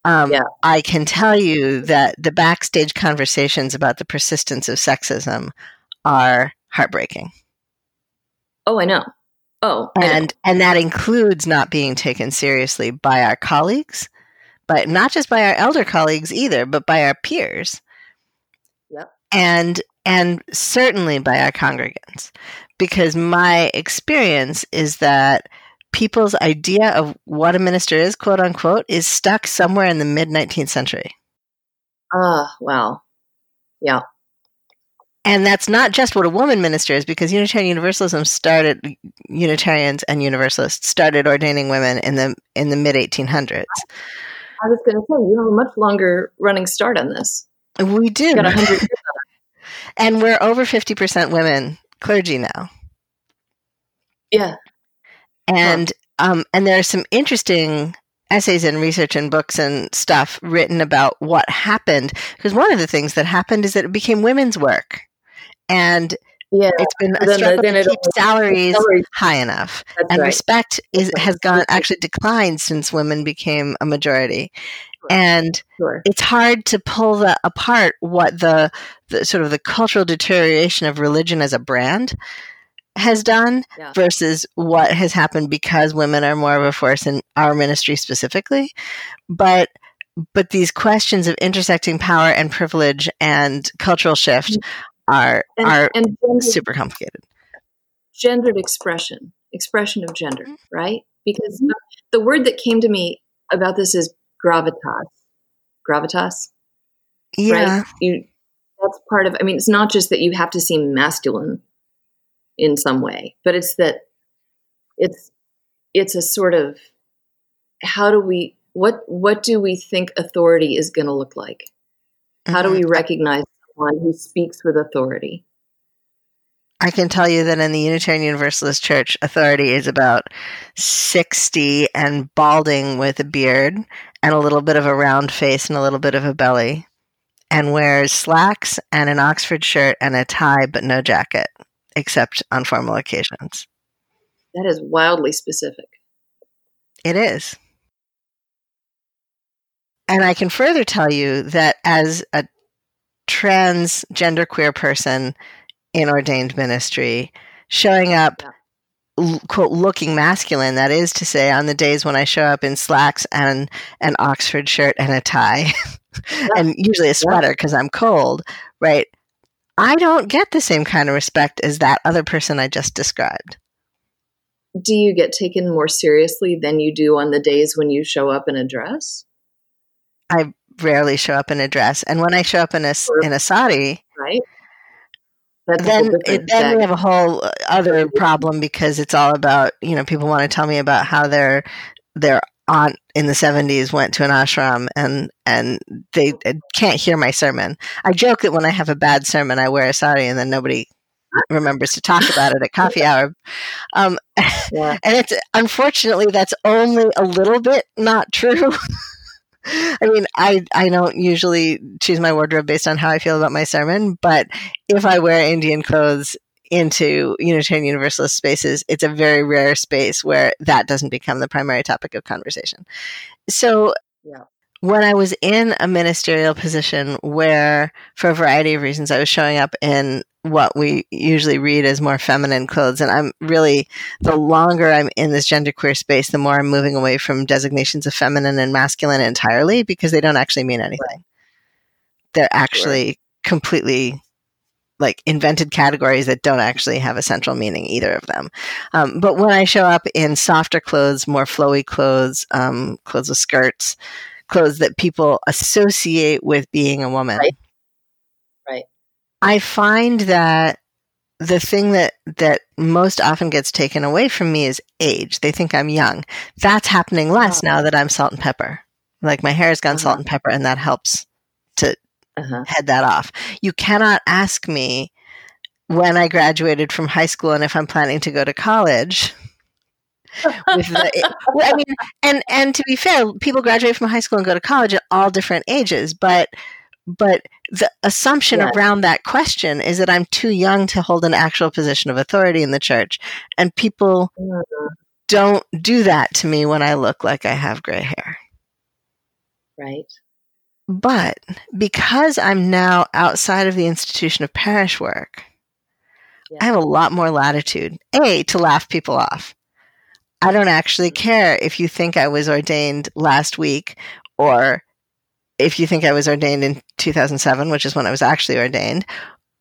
Um, yeah. I can tell you that the backstage conversations about the persistence of sexism are heartbreaking. Oh, I know. Oh, and and that includes not being taken seriously by our colleagues, but not just by our elder colleagues either, but by our peers. Yep. And and certainly by our congregants, because my experience is that people's idea of what a minister is, quote unquote, is stuck somewhere in the mid 19th century. Ah, uh, well, yeah. And that's not just what a woman minister is, because Unitarian Universalism started Unitarians and Universalists started ordaining women in the in the mid 1800s. I was going to say you have a much longer running start on this. We do. Got 100 and we're over 50% women clergy now. Yeah. And huh. um, and there are some interesting essays and research and books and stuff written about what happened because one of the things that happened is that it became women's work and yeah. it's been a struggle then, then to keep salaries, salaries, high enough That's and right. respect is has gone actually declined since women became a majority sure. and sure. it's hard to pull that apart what the, the sort of the cultural deterioration of religion as a brand has done yeah. versus what has happened because women are more of a force in our ministry specifically. But but these questions of intersecting power and privilege and cultural shift mm-hmm. Are and, are and gendered, super complicated. Gendered expression, expression of gender, mm-hmm. right? Because mm-hmm. the word that came to me about this is gravitas. Gravitas. Yeah. Right? You that's part of I mean it's not just that you have to seem masculine in some way but it's that it's it's a sort of how do we what what do we think authority is going to look like how do we mm-hmm. recognize someone who speaks with authority I can tell you that in the Unitarian Universalist Church, authority is about 60 and balding with a beard and a little bit of a round face and a little bit of a belly, and wears slacks and an Oxford shirt and a tie, but no jacket except on formal occasions. That is wildly specific. It is. And I can further tell you that as a transgender queer person in ordained ministry, showing up quote looking masculine that is to say on the days when i show up in slacks and an oxford shirt and a tie yeah. and usually a sweater because yeah. i'm cold right I don't get the same kind of respect as that other person I just described. Do you get taken more seriously than you do on the days when you show up in a dress? I rarely show up in a dress, and when I show up in a in a sari, right? That's then it, then we have a whole other problem because it's all about you know people want to tell me about how their their aunt in the 70s went to an ashram and and they can't hear my sermon. I joke that when I have a bad sermon, I wear a sari and then nobody remembers to talk about it at coffee hour. Um, yeah. And it's unfortunately that's only a little bit not true. I mean, I I don't usually choose my wardrobe based on how I feel about my sermon, but if I wear Indian clothes into Unitarian Universalist spaces, it's a very rare space where that doesn't become the primary topic of conversation. So, yeah. when I was in a ministerial position where, for a variety of reasons, I was showing up in what we usually read as more feminine clothes, and I'm really, the longer I'm in this genderqueer space, the more I'm moving away from designations of feminine and masculine entirely because they don't actually mean anything. They're actually sure. completely like invented categories that don't actually have a central meaning, either of them. Um, but when I show up in softer clothes, more flowy clothes, um, clothes with skirts, clothes that people associate with being a woman, right. right. I find that the thing that that most often gets taken away from me is age. They think I'm young. That's happening less oh. now that I'm salt and pepper. Like my hair has gone uh-huh. salt and pepper, and that helps to uh-huh. head that off. You cannot ask me when I graduated from high school and if I'm planning to go to college. the, I mean, and and to be fair, people graduate from high school and go to college at all different ages, but but the assumption yes. around that question is that I'm too young to hold an actual position of authority in the church, and people mm-hmm. don't do that to me when I look like I have gray hair. Right. But because I'm now outside of the institution of parish work, yeah. I have a lot more latitude. A, to laugh people off. I don't actually mm-hmm. care if you think I was ordained last week or if you think I was ordained in 2007, which is when I was actually ordained,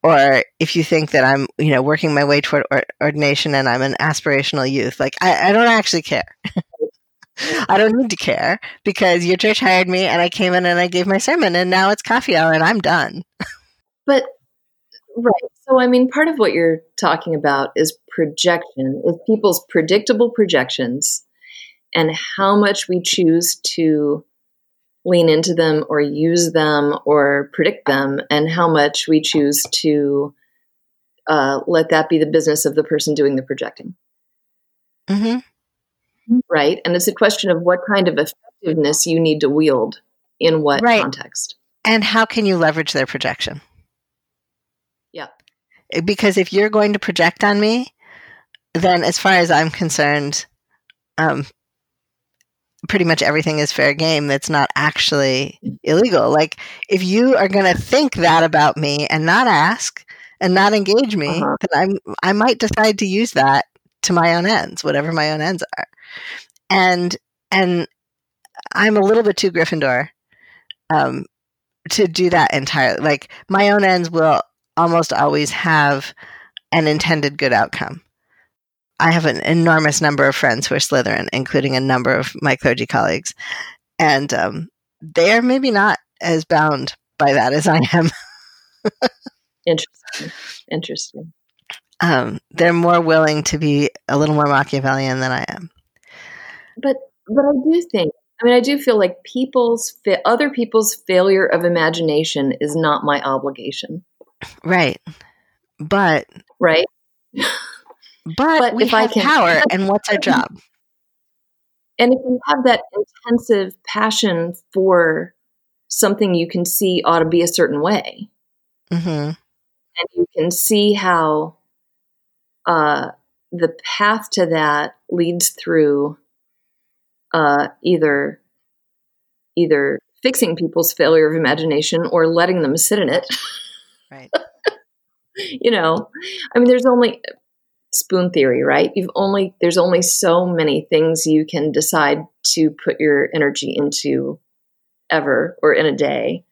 or if you think that I'm, you know, working my way toward or- ordination and I'm an aspirational youth, like I, I don't actually care. I don't need to care because your church hired me and I came in and I gave my sermon and now it's coffee hour and I'm done. but right. So I mean part of what you're talking about is projection, is people's predictable projections and how much we choose to lean into them or use them or predict them and how much we choose to uh, let that be the business of the person doing the projecting. Mm-hmm right? And it's a question of what kind of effectiveness you need to wield in what right. context. And how can you leverage their projection? Yeah. Eh, because if you're going to project on me, then as far as I'm concerned, um, pretty much everything is fair game that's not actually illegal. Like if you are going to think that about me and not ask and not engage me, uh-huh. then I'm I might decide to use that to my own ends, whatever my own ends are and and I'm a little bit too Gryffindor um, to do that entirely. Like my own ends will almost always have an intended good outcome. I have an enormous number of friends who are Slytherin, including a number of my clergy colleagues, and um, they are maybe not as bound by that as I am. Interesting. Interesting. Um, they're more willing to be a little more Machiavellian than I am but but I do think I mean I do feel like people's fa- other people's failure of imagination is not my obligation. Right. But right. But, but we if have I can, power and what's our job? And if you have that intensive passion for something you can see ought to be a certain way, mm-hmm. and you can see how uh, the path to that leads through uh, either either fixing people's failure of imagination or letting them sit in it. Right. you know, I mean, there's only spoon theory, right? You've only there's only so many things you can decide to put your energy into ever or in a day,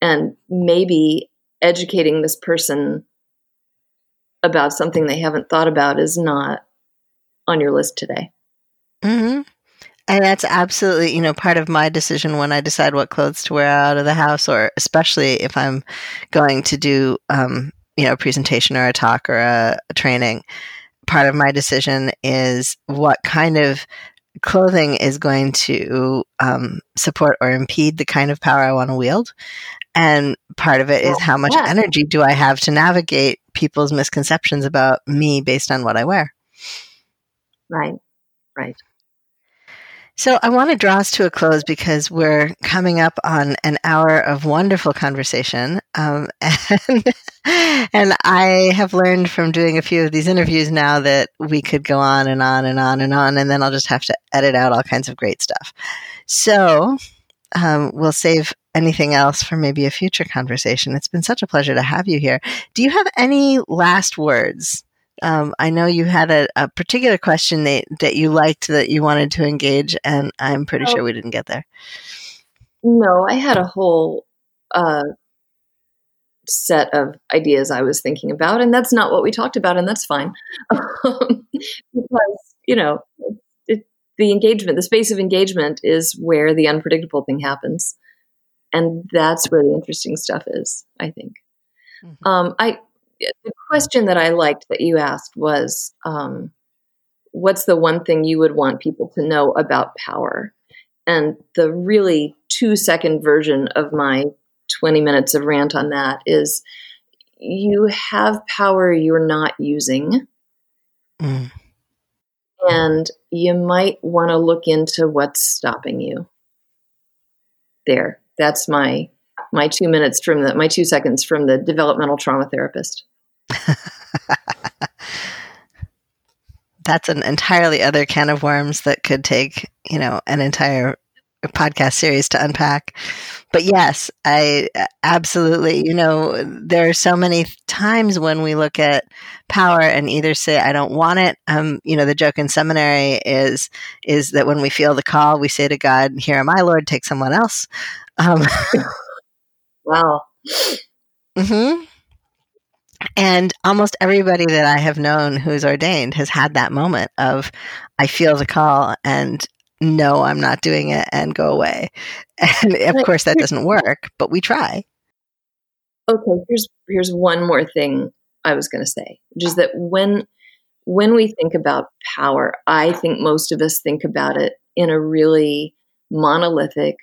and maybe educating this person about something they haven't thought about is not on your list today. Mm-hmm. And that's absolutely, you know, part of my decision when I decide what clothes to wear out of the house, or especially if I'm going to do, um, you know, a presentation or a talk or a, a training. Part of my decision is what kind of clothing is going to um, support or impede the kind of power I want to wield. And part of it is how much yeah. energy do I have to navigate people's misconceptions about me based on what I wear. Right, right. So I want to draw us to a close because we're coming up on an hour of wonderful conversation. Um, and, and I have learned from doing a few of these interviews now that we could go on and on and on and on, and then I'll just have to edit out all kinds of great stuff. So um, we'll save anything else for maybe a future conversation. It's been such a pleasure to have you here. Do you have any last words um, I know you had a, a, particular question that, that you liked that you wanted to engage, and I'm pretty oh. sure we didn't get there. No, I had a whole uh, set of ideas I was thinking about, and that's not what we talked about, and that's fine. Um, because you know, it, the engagement, the space of engagement, is where the unpredictable thing happens, and that's where the interesting stuff is. I think. Mm-hmm. Um, I the question that I liked that you asked was, um, "What's the one thing you would want people to know about power?" And the really two second version of my 20 minutes of rant on that is you have power you're not using. Mm. And you might want to look into what's stopping you. There. That's my my 2 minutes from the my 2 seconds from the developmental trauma therapist. That's an entirely other can of worms that could take, you know, an entire podcast series to unpack. But yes, I absolutely, you know, there are so many times when we look at power and either say I don't want it. Um, you know, the joke in seminary is is that when we feel the call, we say to God, "Here am I, Lord. Take someone else." Um, wow. Hmm. And almost everybody that I have known who's ordained has had that moment of, I feel the call and no, I'm not doing it and go away. And of course that doesn't work, but we try. Okay, here's here's one more thing I was going to say, which is that when when we think about power, I think most of us think about it in a really monolithic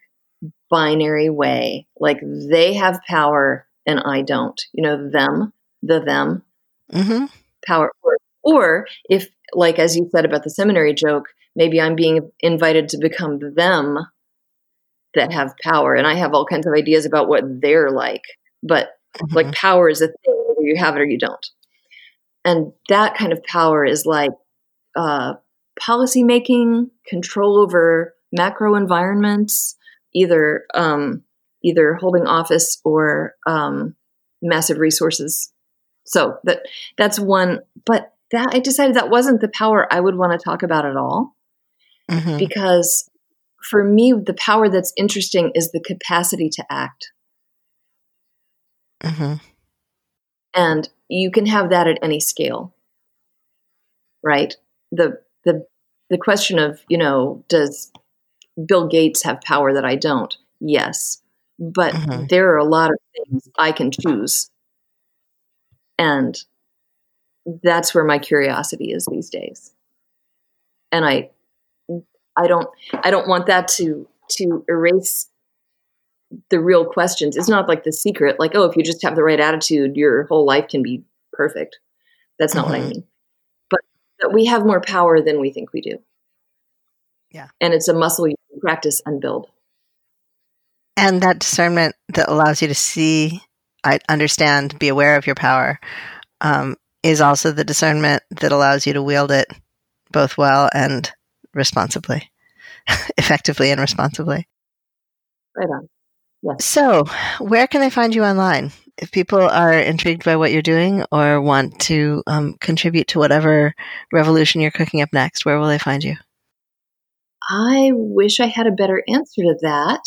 binary way, like they have power and I don't. You know, them, the them, mm-hmm. power. Or, or if, like as you said about the seminary joke, maybe I'm being invited to become them that have power. And I have all kinds of ideas about what they're like. But mm-hmm. like power is a thing, whether you have it or you don't. And that kind of power is like uh, policy making, control over macro environments, either um, either holding office or um, massive resources. So that that's one. But that I decided that wasn't the power I would want to talk about at all mm-hmm. because for me, the power that's interesting is the capacity to act. Mm-hmm. And you can have that at any scale, right? The the the question of you know does Bill Gates have power that I don't? Yes, but mm-hmm. there are a lot of things I can choose, and that's where my curiosity is these days. And I I don't I don't want that to to erase the real questions. It's not like the secret, like, oh, if you just have the right attitude, your whole life can be perfect. That's not mm-hmm. what I mm-hmm. mean. But that we have more power than we think we do. Yeah. And it's a muscle you practice and build. And that discernment that allows you to see, I understand, be aware of your power, um, is also the discernment that allows you to wield it both well and responsibly, effectively and responsibly. Right on. Yes. So, where can they find you online? If people are intrigued by what you're doing or want to um, contribute to whatever revolution you're cooking up next, where will they find you? I wish I had a better answer to that.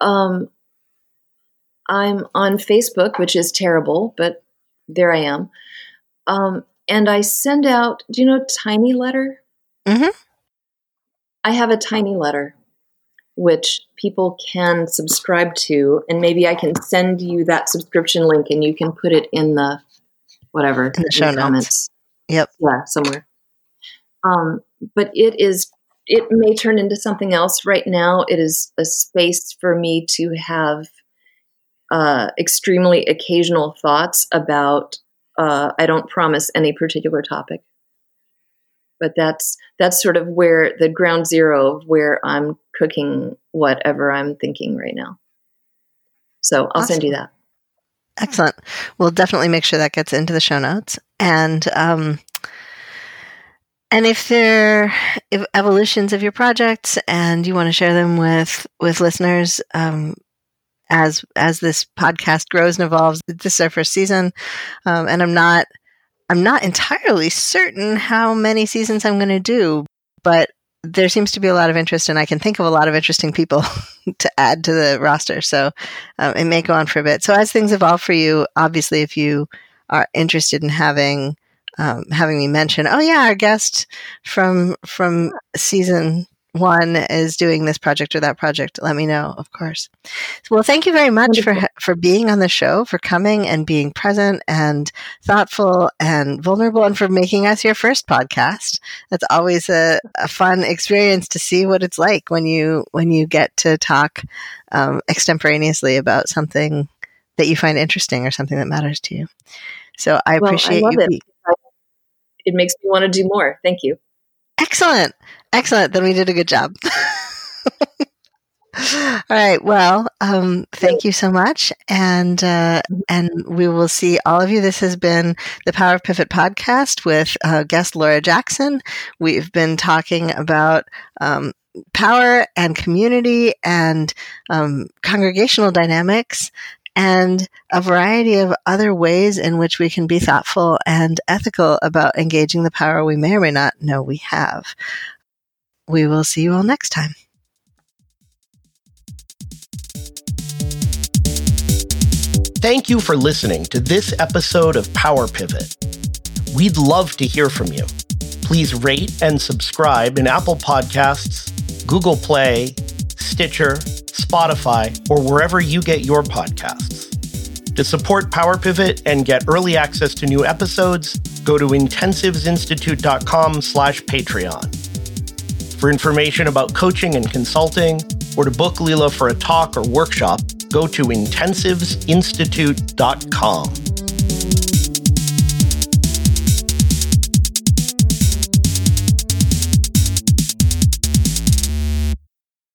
Um, I'm on Facebook, which is terrible, but there I am. Um, and I send out, do you know Tiny Letter? Mm-hmm. I have a tiny letter which people can subscribe to, and maybe I can send you that subscription link and you can put it in the whatever in the show in the comments. Yep. Yeah, somewhere. Um, but it is it may turn into something else. Right now, it is a space for me to have uh, extremely occasional thoughts about. Uh, I don't promise any particular topic but that's that's sort of where the ground zero of where I'm cooking whatever I'm thinking right now. So I'll awesome. send you that. Excellent. We'll definitely make sure that gets into the show notes. And um, and if there if evolutions of your projects and you want to share them with with listeners, um, as as this podcast grows and evolves, this is our first season, um, and I'm not I'm not entirely certain how many seasons I'm going to do, but there seems to be a lot of interest, and I can think of a lot of interesting people to add to the roster. So um, it may go on for a bit. So as things evolve for you, obviously, if you are interested in having um, having me mention, oh yeah, our guest from from season one is doing this project or that project, let me know, of course. Well, thank you very much for for being on the show, for coming and being present and thoughtful and vulnerable, and for making us your first podcast. That's always a, a fun experience to see what it's like when you when you get to talk um, extemporaneously about something that you find interesting or something that matters to you. So I well, appreciate I you. It. it makes me want to do more. Thank you. Excellent. Excellent. Then we did a good job. All right. Well, um, thank you so much, and uh, and we will see all of you. This has been the Power of Pivot podcast with uh, guest Laura Jackson. We've been talking about um, power and community and um, congregational dynamics and a variety of other ways in which we can be thoughtful and ethical about engaging the power we may or may not know we have. We will see you all next time. Thank you for listening to this episode of Power Pivot. We'd love to hear from you. Please rate and subscribe in Apple Podcasts, Google Play, Stitcher, Spotify, or wherever you get your podcasts. To support Power Pivot and get early access to new episodes, go to intensivesinstitute.com slash Patreon. For information about coaching and consulting, or to book Leela for a talk or workshop, go to intensivesinstitute.com.